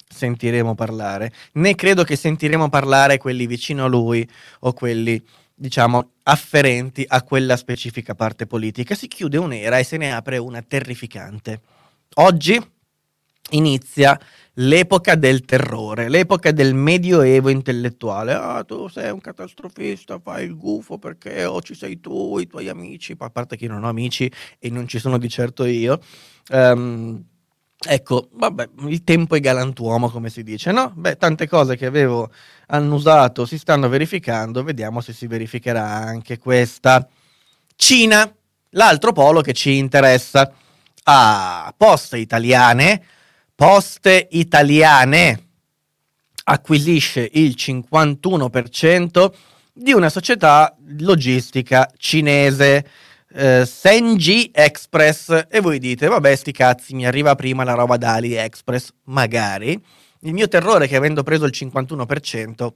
sentiremo parlare, né credo che sentiremo parlare quelli vicino a lui o quelli diciamo, afferenti a quella specifica parte politica. Si chiude un'era e se ne apre una terrificante. Oggi inizia l'epoca del terrore, l'epoca del medioevo intellettuale. Ah, tu sei un catastrofista, fai il gufo perché o ci sei tu, i tuoi amici, a parte che non ho amici e non ci sono di certo io. Um, Ecco, vabbè, il tempo è galantuomo, come si dice, no? Beh, tante cose che avevo annusato si stanno verificando, vediamo se si verificherà anche questa. Cina, l'altro polo che ci interessa. Ah, poste italiane, poste italiane acquisisce il 51% di una società logistica cinese eh, Senji Express e voi dite vabbè sti cazzi mi arriva prima la roba da AliExpress magari Il mio terrore è che avendo preso il 51%,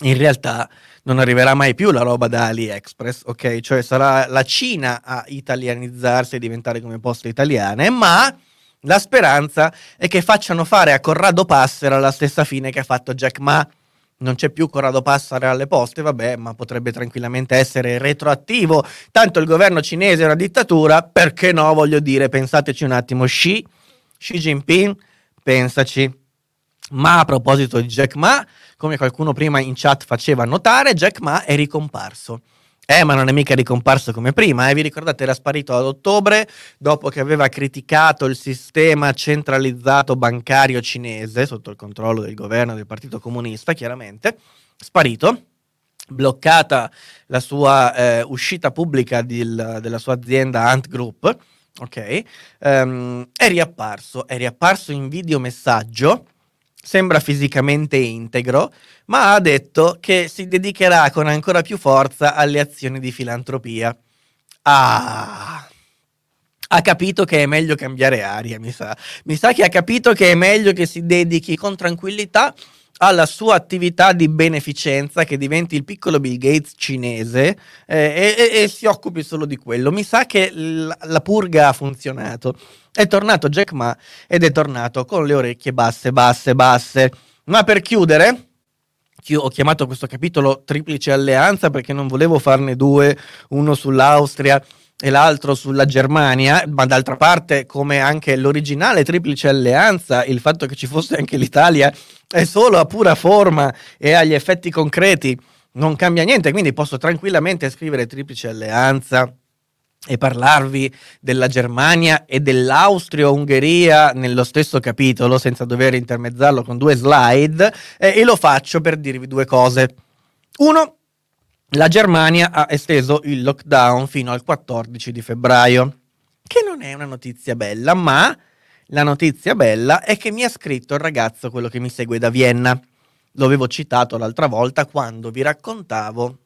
in realtà non arriverà mai più la roba da AliExpress, ok? Cioè sarà la Cina a italianizzarsi e diventare come poste italiane, ma la speranza è che facciano fare a Corrado Passera la stessa fine che ha fatto Jack Ma. Non c'è più Corrado Passera alle poste, vabbè, ma potrebbe tranquillamente essere retroattivo. Tanto il governo cinese è una dittatura, perché no? Voglio dire, pensateci un attimo. Xi, Xi Jinping, pensaci. Ma a proposito di Jack Ma, come qualcuno prima in chat faceva notare, Jack Ma è ricomparso. Eh, ma non è mica ricomparso come prima, eh? vi ricordate era sparito ad ottobre dopo che aveva criticato il sistema centralizzato bancario cinese sotto il controllo del governo del Partito Comunista, chiaramente, sparito, bloccata la sua eh, uscita pubblica del, della sua azienda Ant Group, ok? Um, è riapparso, è riapparso in videomessaggio sembra fisicamente integro, ma ha detto che si dedicherà con ancora più forza alle azioni di filantropia. Ah, ha capito che è meglio cambiare aria, mi sa. Mi sa che ha capito che è meglio che si dedichi con tranquillità alla sua attività di beneficenza, che diventi il piccolo Bill Gates cinese eh, e, e, si occupi solo di quello. Mi sa che la, la purga ha funzionato. È tornato Jack Ma ed è tornato con le orecchie basse, basse, basse. Ma per chiudere, ho chiamato questo capitolo triplice alleanza perché non volevo farne due, uno sull'Austria e l'altro sulla Germania, ma d'altra parte, come anche l'originale triplice alleanza, il fatto che ci fosse anche l'Italia è solo a pura forma e agli effetti concreti non cambia niente, quindi posso tranquillamente scrivere triplice alleanza e parlarvi della Germania e dell'Austria-Ungheria nello stesso capitolo senza dover intermezzarlo con due slide eh, e lo faccio per dirvi due cose. Uno, la Germania ha esteso il lockdown fino al 14 di febbraio, che non è una notizia bella, ma la notizia bella è che mi ha scritto il ragazzo, quello che mi segue da Vienna. Lo avevo citato l'altra volta quando vi raccontavo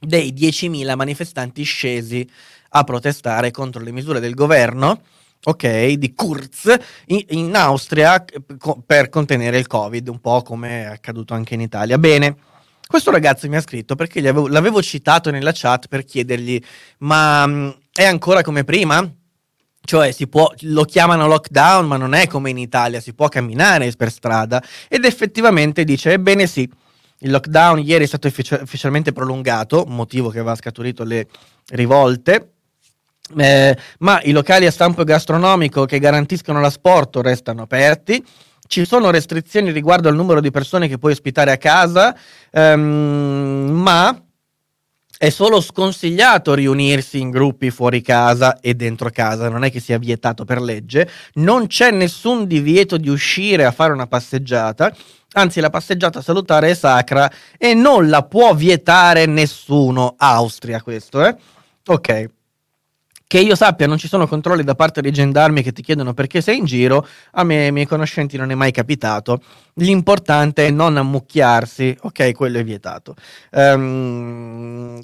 dei 10.000 manifestanti scesi a protestare contro le misure del governo, ok, di Kurz in, in Austria per contenere il Covid, un po' come è accaduto anche in Italia. Bene. Questo ragazzo mi ha scritto perché avevo, l'avevo citato nella chat per chiedergli: ma mh, è ancora come prima? Cioè, può, lo chiamano lockdown, ma non è come in Italia, si può camminare per strada. Ed effettivamente dice: Ebbene sì, il lockdown ieri è stato uffici- ufficialmente prolungato, motivo che aveva scaturito le rivolte. Eh, ma i locali a stampo gastronomico che garantiscono l'asporto restano aperti. Ci sono restrizioni riguardo al numero di persone che puoi ospitare a casa, ehm, ma è solo sconsigliato riunirsi in gruppi fuori casa e dentro casa, non è che sia vietato per legge, non c'è nessun divieto di uscire a fare una passeggiata, anzi la passeggiata salutare è sacra e non la può vietare nessuno. Austria questo, eh? Ok. Che io sappia, non ci sono controlli da parte dei gendarmi che ti chiedono perché sei in giro. A me, ai miei conoscenti, non è mai capitato. L'importante è non ammucchiarsi. Ok, quello è vietato. Um,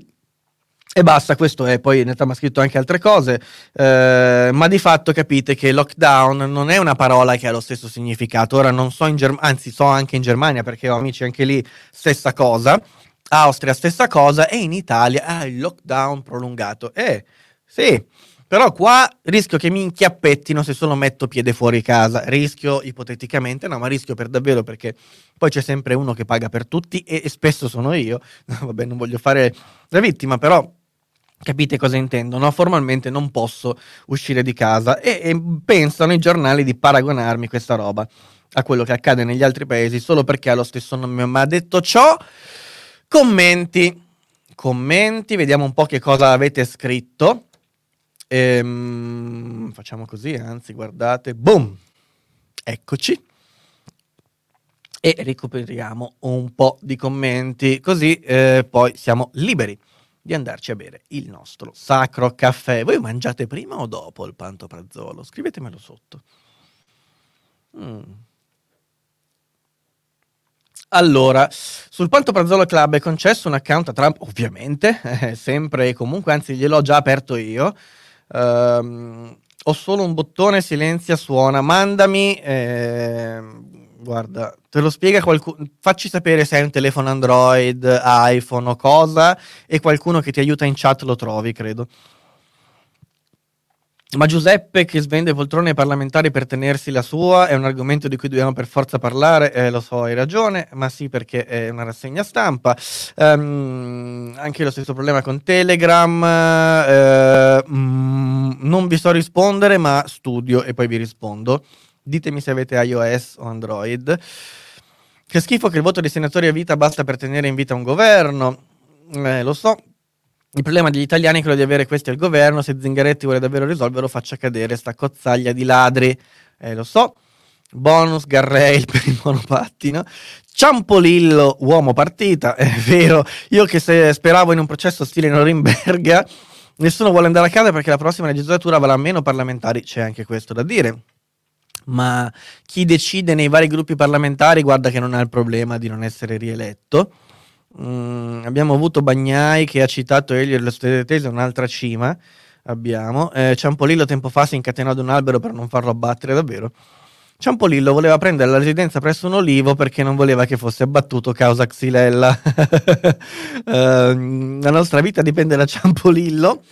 e basta, questo è, poi mi ha scritto anche altre cose, eh, ma di fatto capite che lockdown non è una parola che ha lo stesso significato. Ora non so in Germania, anzi so anche in Germania perché ho amici anche lì, stessa cosa. Austria, stessa cosa, e in Italia, ah, il lockdown prolungato. Eh, sì, però qua rischio che mi inchiappettino se solo metto piede fuori casa. Rischio ipoteticamente, no, ma rischio per davvero perché poi c'è sempre uno che paga per tutti e, e spesso sono io. (laughs) Vabbè, non voglio fare la vittima, però Capite cosa intendo? No? Formalmente non posso uscire di casa e, e, pensano i giornali di paragonarmi questa roba a quello che accade negli altri paesi solo perché ha lo stesso nome. Ma detto ciò, commenti. Commenti, vediamo un po' che cosa avete scritto. Ehm, facciamo così, anzi, guardate, boom, eccoci. E recuperiamo un po' di commenti, così eh, poi siamo liberi di andarci a bere il nostro sacro caffè. Voi mangiate prima o dopo il pantoprazzolo? Scrivetemelo sotto. Mm. Allora, sul Pantoprazzolo Club è concesso un account a Trump, ovviamente, eh, (laughs) sempre e comunque, anzi gliel'ho già aperto io. Um, ho solo un bottone, silenzia, suona, mandami, eh, guarda, te lo spiega qualcuno. Facci sapere se hai un telefono Android, iPhone o cosa, e qualcuno che ti aiuta in chat lo trovi, credo. Ma Giuseppe che svende poltrone ai parlamentari per tenersi la sua è un argomento di cui dobbiamo per forza parlare, eh, lo so, hai ragione, ma sì perché è una rassegna stampa. Um, anche lo stesso problema con Telegram, eh, mm, non vi so rispondere ma studio e poi vi rispondo. Ditemi se avete iOS o Android. Che schifo che il voto dei senatori a vita basta per tenere in vita un governo. Eh, lo so, il problema degli italiani è quello di avere questi al governo. Se Zingaretti vuole davvero risolverlo, faccia cadere sta cozzaglia di ladri. Eh, lo so. Bonus Garrail (laughs) per il monopattino. Ciampolillo, uomo partita. È vero. Io che speravo in un processo stile Norimberga. Nessuno vuole andare a casa perché la prossima legislatura avrà meno parlamentari. C'è anche questo da dire. Ma chi decide nei vari gruppi parlamentari guarda che non ha il problema di non essere rieletto Mm, abbiamo avuto Bagnai che ha citato Elio dello Stedetese, un'altra cima. Abbiamo. Eh, Ciampolillo tempo fa si incatenò ad un albero per non farlo abbattere, davvero. Ciampolillo voleva prendere la residenza presso un olivo perché non voleva che fosse abbattuto causa xylella. uh, (laughs) la nostra vita dipende da Ciampolillo.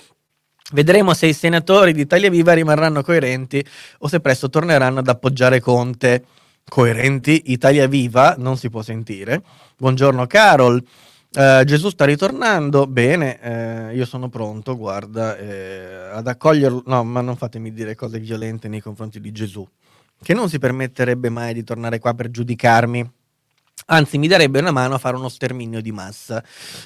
Vedremo se i senatori di Italia Viva rimarranno coerenti o se presto torneranno ad appoggiare Conte coerenti. Italia Viva non si può sentire. Buongiorno Carol. Uh, Gesù sta ritornando, bene, eh, io sono pronto, guarda, eh, ad accoglierlo, no, ma non fatemi dire cose violente nei confronti di Gesù, che non si permetterebbe mai di tornare qua per giudicarmi, anzi mi darebbe una mano a fare uno sterminio di massa,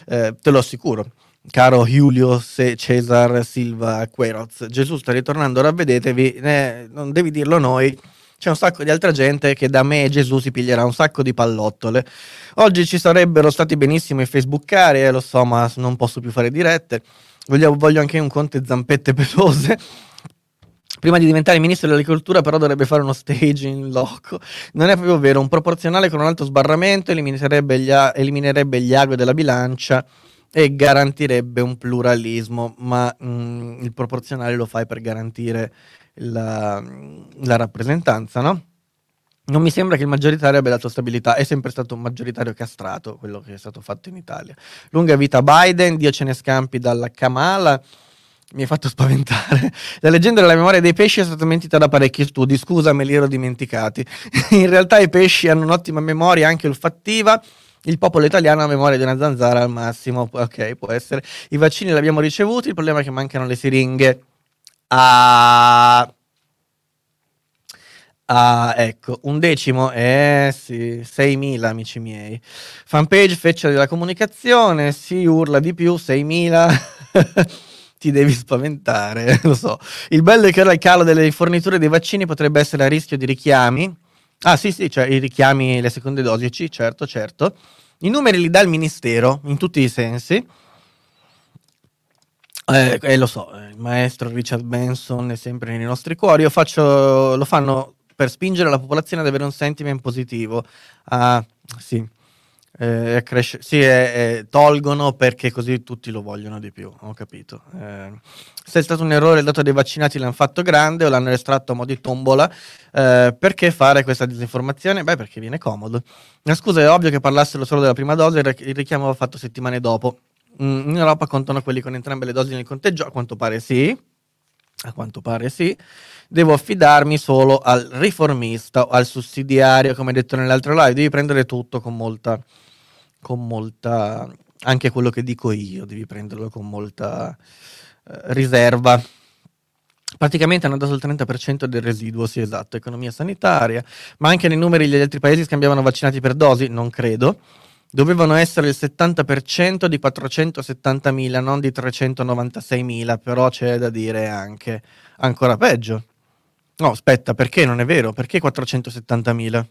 eh, te lo assicuro. Caro Giulio Cesar Silva Queroz, Gesù sta ritornando, ravvedetevi, eh, non devi dirlo noi, c'è un sacco di altra gente che da me e Gesù si piglierà un sacco di pallottole. Oggi ci sarebbero stati benissimo i facebookari, eh, lo so, ma non posso più fare dirette. Voglio, voglio anche un conte zampette (laughs) pelose. Prima di diventare ministro dell'agricoltura, però, dovrebbe fare uno stage in loco. Non è proprio vero. Un proporzionale con un alto sbarramento eliminerebbe gli, eliminerebbe gli agui della bilancia e garantirebbe un pluralismo. Ma mh, mm, il proporzionale lo fai per garantire la, la rappresentanza, no? Non mi sembra che il maggioritario abbia dato stabilità, è sempre stato un maggioritario castrato quello che è stato fatto in Italia. Lunga vita Biden, Dio ce ne scampi dalla Kamala, mi hai fatto spaventare. (laughs) La leggenda della memoria dei pesci è stata mentita da parecchi studi, scusa me li ero dimenticati. (laughs) in realtà i pesci hanno un'ottima memoria anche olfattiva, il popolo italiano ha memoria di una zanzara al massimo, ok, può essere. I vaccini li abbiamo ricevuti, il problema è che mancano le siringhe a... Ah, ecco, un decimo, eh sì, 6.000 amici miei. Fanpage, feccia della comunicazione, si urla di più, 6.000. (laughs) Ti devi spaventare, (laughs) lo so. Il bello è che ora il calo delle forniture dei vaccini potrebbe essere a rischio di richiami. Ah sì, sì, cioè i richiami, le seconde dosi, certo, certo. I numeri li dà il Ministero, in tutti i sensi. Eh, eh, lo so, eh, il maestro Richard Benson è sempre nei nostri cuori. Io faccio, lo fanno per spingere la popolazione ad avere un sentiment positivo. Ah, sì. Eh, cresce, sì, eh, tolgono perché così tutti lo vogliono di più. Ho capito. Eh, se è stato un errore il dato dei vaccinati l'hanno fatto grande o l'hanno estratto a mo' di tombola, eh, perché fare questa disinformazione? Beh, perché viene comodo. Ma scusa, è ovvio che parlassero solo della prima dose, il richiamo va fatto settimane dopo. Mm, in Europa contano quelli con entrambe le dosi nel conteggio? A quanto pare sì. A quanto pare sì. Devo affidarmi solo al riformista o al sussidiario, come detto nell'altro live. Devi prendere tutto con molta, con molta, anche quello che dico io, devi prenderlo con molta eh, riserva. Praticamente hanno dato il 30% del residuo, sì esatto, economia sanitaria, ma anche nei numeri gli altri paesi scambiavano vaccinati per dosi, non credo dovevano essere il 70% di 470.000, non di 396.000, però c'è da dire anche ancora peggio. No, aspetta, perché non è vero? Perché 470.000?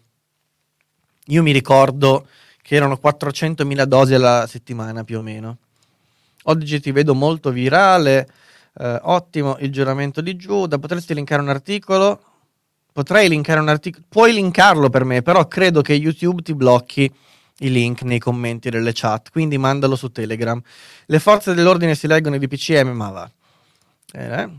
Io mi ricordo che erano 400.000 dosi alla settimana più o meno. Oggi ti vedo molto virale, eh, ottimo il giuramento di Giuda, potresti linkare un articolo? Potrei linkare un articolo, puoi linkarlo per me, però credo che YouTube ti blocchi i link nei commenti delle chat, quindi mandalo su Telegram. Le forze dell'ordine si leggono i DPCM, ma va. Eh,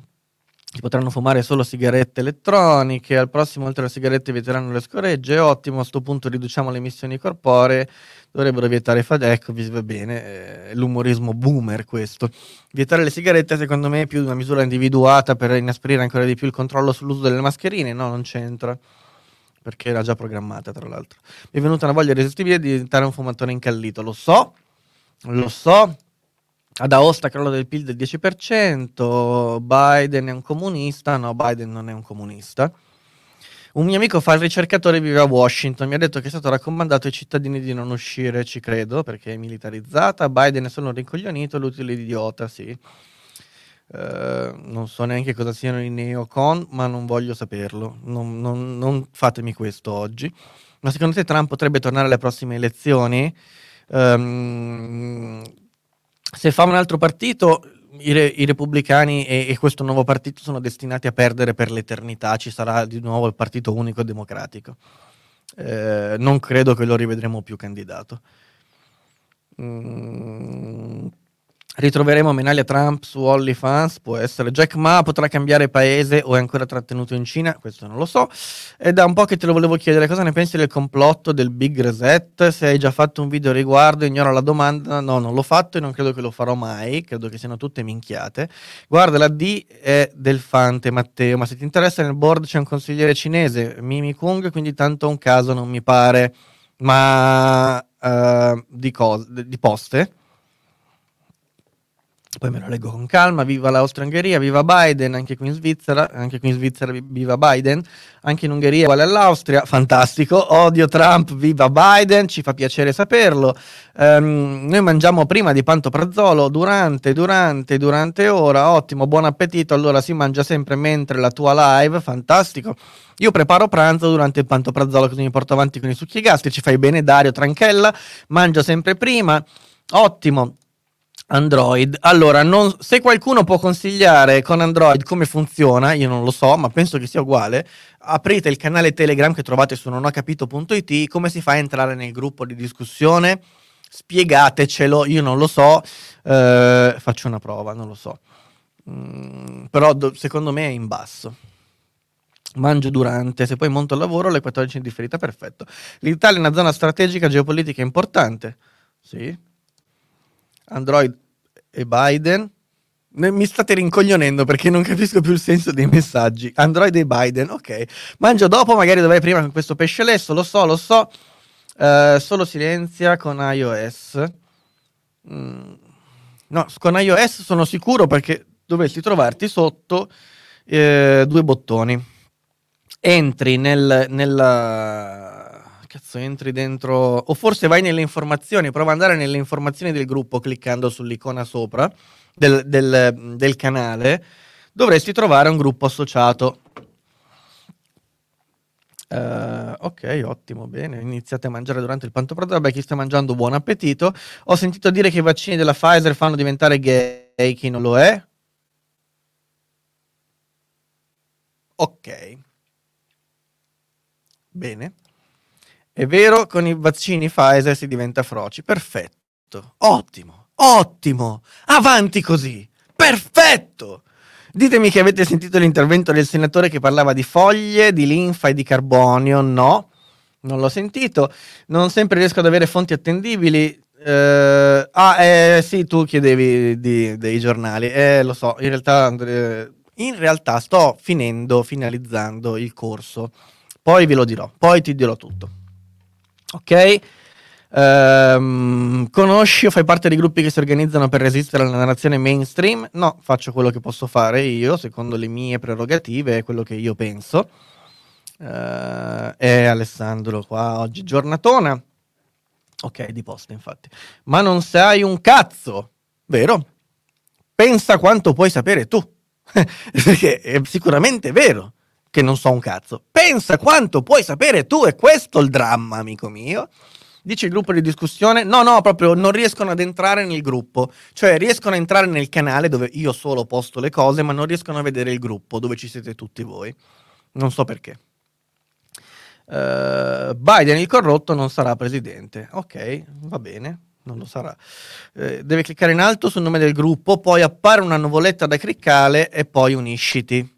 si potranno fumare solo sigarette elettroniche, al prossimo oltre alle sigarette vieteranno le scoregge, ottimo, a questo punto riduciamo le emissioni corporee, dovrebbero vietare fa ecco, va bene, eh, l'umorismo boomer questo. Vietare le sigarette secondo me è più una misura individuata per inasprire ancora di più il controllo sull'uso delle mascherine, no, non c'entra perché era già programmata tra l'altro. Mi è venuta una voglia irresistibile di diventare un fumatore incallito, lo so, lo so, ad Aosta crollo del PIL del 10%, Biden è un comunista, no, Biden non è un comunista. Un mio amico fa il ricercatore, vive a Washington, mi ha detto che è stato raccomandato ai cittadini di non uscire, ci credo, perché è militarizzata, Biden è solo un rincoglionito, l'utile idiota, sì. Uh, non so neanche cosa siano i neocon, ma non voglio saperlo. Non, non, non, fatemi questo oggi. Ma secondo te Trump potrebbe tornare alle prossime elezioni? Um, se fa un altro partito, i, re, i repubblicani e, e, questo nuovo partito sono destinati a perdere per l'eternità, ci sarà di nuovo il partito unico democratico. Eh, non credo che lo rivedremo più candidato. Mm, Ritroveremo Menalia Trump su OnlyFans, può essere. Jack Ma potrà cambiare paese o è ancora trattenuto in Cina? Questo non lo so. È da un po' che te lo volevo chiedere, cosa ne pensi del complotto del Big Reset? Se hai già fatto un video a riguardo, ignoro la domanda. No, non l'ho fatto e non credo che lo farò mai, credo che siano tutte minchiate. Guarda, la D è del Fante, Matteo, ma se ti interessa nel board c'è un consigliere cinese, Mimi Kung, quindi tanto un caso non mi pare. Ma uh, di, cose, di poste? Poi me lo leggo con calma, viva l'Austria-Ungheria, viva Biden, anche qui in Svizzera, anche qui in Svizzera viva Biden, anche in Ungheria uguale all'Austria, fantastico, odio Trump, viva Biden, ci fa piacere saperlo. Um, noi mangiamo prima di pantoprazolo, durante, durante, durante ora, ottimo, buon appetito, allora si mangia sempre mentre la tua live, fantastico. Io preparo pranzo durante il pantoprazolo così mi porto avanti con i succhi gastrici, fai bene Dario, tranquilla, mangio sempre prima, ottimo. Android. Allora, non, se qualcuno può consigliare con Android come funziona, io non lo so, ma penso che sia uguale. Aprite il canale Telegram che trovate su nonhocapito.it. Come si fa a entrare nel gruppo di discussione? Spiegatecelo, io non lo so. Eh, faccio una prova, non lo so. Mm, però do, secondo me è in basso. Mangio durante, se poi monto il lavoro alle 14 in differita, perfetto. L'Italia è una zona strategica geopolitica importante. Sì, Android e Biden. Mi state rincoglionendo perché non capisco più il senso dei messaggi. Android e Biden, ok. Mangio dopo, magari dovrei prima con questo pesce lesso, lo so, lo so. Uh, solo silenzia con iOS. Mm. No, con iOS sono sicuro perché dovresti trovarti sotto eh, due bottoni. Entri nel, nella cazzo entri dentro, o forse vai nelle informazioni, prova ad andare nelle informazioni del gruppo cliccando sull'icona sopra del, del, del canale, dovresti trovare un gruppo associato. Uh, ok, ottimo, bene. Iniziate a mangiare durante il pantopranzo. Vabbè, chi sta mangiando, buon appetito. Ho sentito dire che i vaccini della Pfizer fanno diventare gay chi non lo è. Ok. Bene. È vero, con i vaccini Pfizer si diventa froci. Perfetto. Ottimo. Ottimo. Avanti così. Perfetto. Ditemi che avete sentito l'intervento del senatore che parlava di foglie, di linfa e di carbonio. No, non l'ho sentito. Non sempre riesco ad avere fonti attendibili. Eh, ah, eh, sì, tu chiedevi di, dei giornali. Eh, lo so, in realtà, in realtà sto finendo, finalizzando il corso. Poi ve lo dirò, poi ti dirò tutto. Ok? Um, conosci o fai parte dei gruppi che si organizzano per resistere alla narrazione mainstream? No, faccio quello che posso fare io, secondo le mie prerogative e quello che io penso. Uh, e Alessandro qua oggi giornatona. Ok, di posta infatti. Ma non sai un cazzo, vero? Pensa quanto puoi sapere tu. (laughs) Perché è sicuramente vero che non so un cazzo. Pensa quanto puoi sapere tu, è questo il dramma, amico mio. Dice il gruppo di discussione, no, no, proprio non riescono ad entrare nel gruppo, cioè riescono a entrare nel canale dove io solo posto le cose, ma non riescono a vedere il gruppo dove ci siete tutti voi. Non so perché. Uh, Biden il corrotto non sarà presidente. Ok, va bene, non lo sarà. Uh, deve cliccare in alto sul nome del gruppo, poi appare una nuvoletta da cliccare e poi unisciti.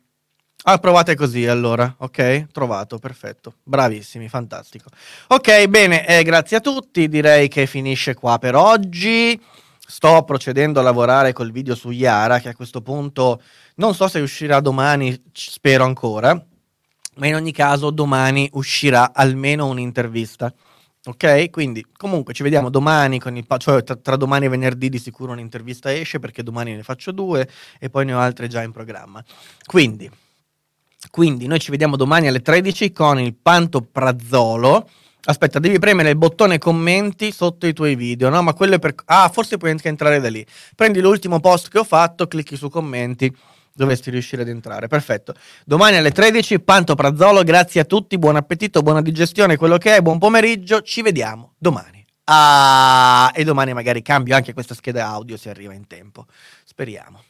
Ah, provate così allora, ok? Trovato, perfetto. Bravissimi, fantastico. Ok, bene, eh, grazie a tutti. Direi che finisce qua per oggi. Sto procedendo a lavorare col video su Yara, che a questo punto non so se uscirà domani, spero ancora, ma in ogni caso domani uscirà almeno un'intervista. Ok, quindi comunque ci vediamo domani, il, cioè tra, tra, domani e venerdì di sicuro un'intervista esce perché domani ne faccio due e poi ne ho altre già in programma. Quindi quindi noi ci vediamo domani alle 13 con il Pantoprazzolo. Aspetta, devi premere il bottone commenti sotto i tuoi video, no? Ma quello è per... Ah, forse puoi anche entrare da lì. Prendi l'ultimo post che ho fatto, clicchi su commenti, dovresti riuscire ad entrare. Perfetto. Domani alle 13, Pantoprazzolo, grazie a tutti, buon appetito, buona digestione, quello che è, buon pomeriggio, ci vediamo domani. Ah, e domani magari cambio anche questa scheda audio se arriva in tempo. Speriamo.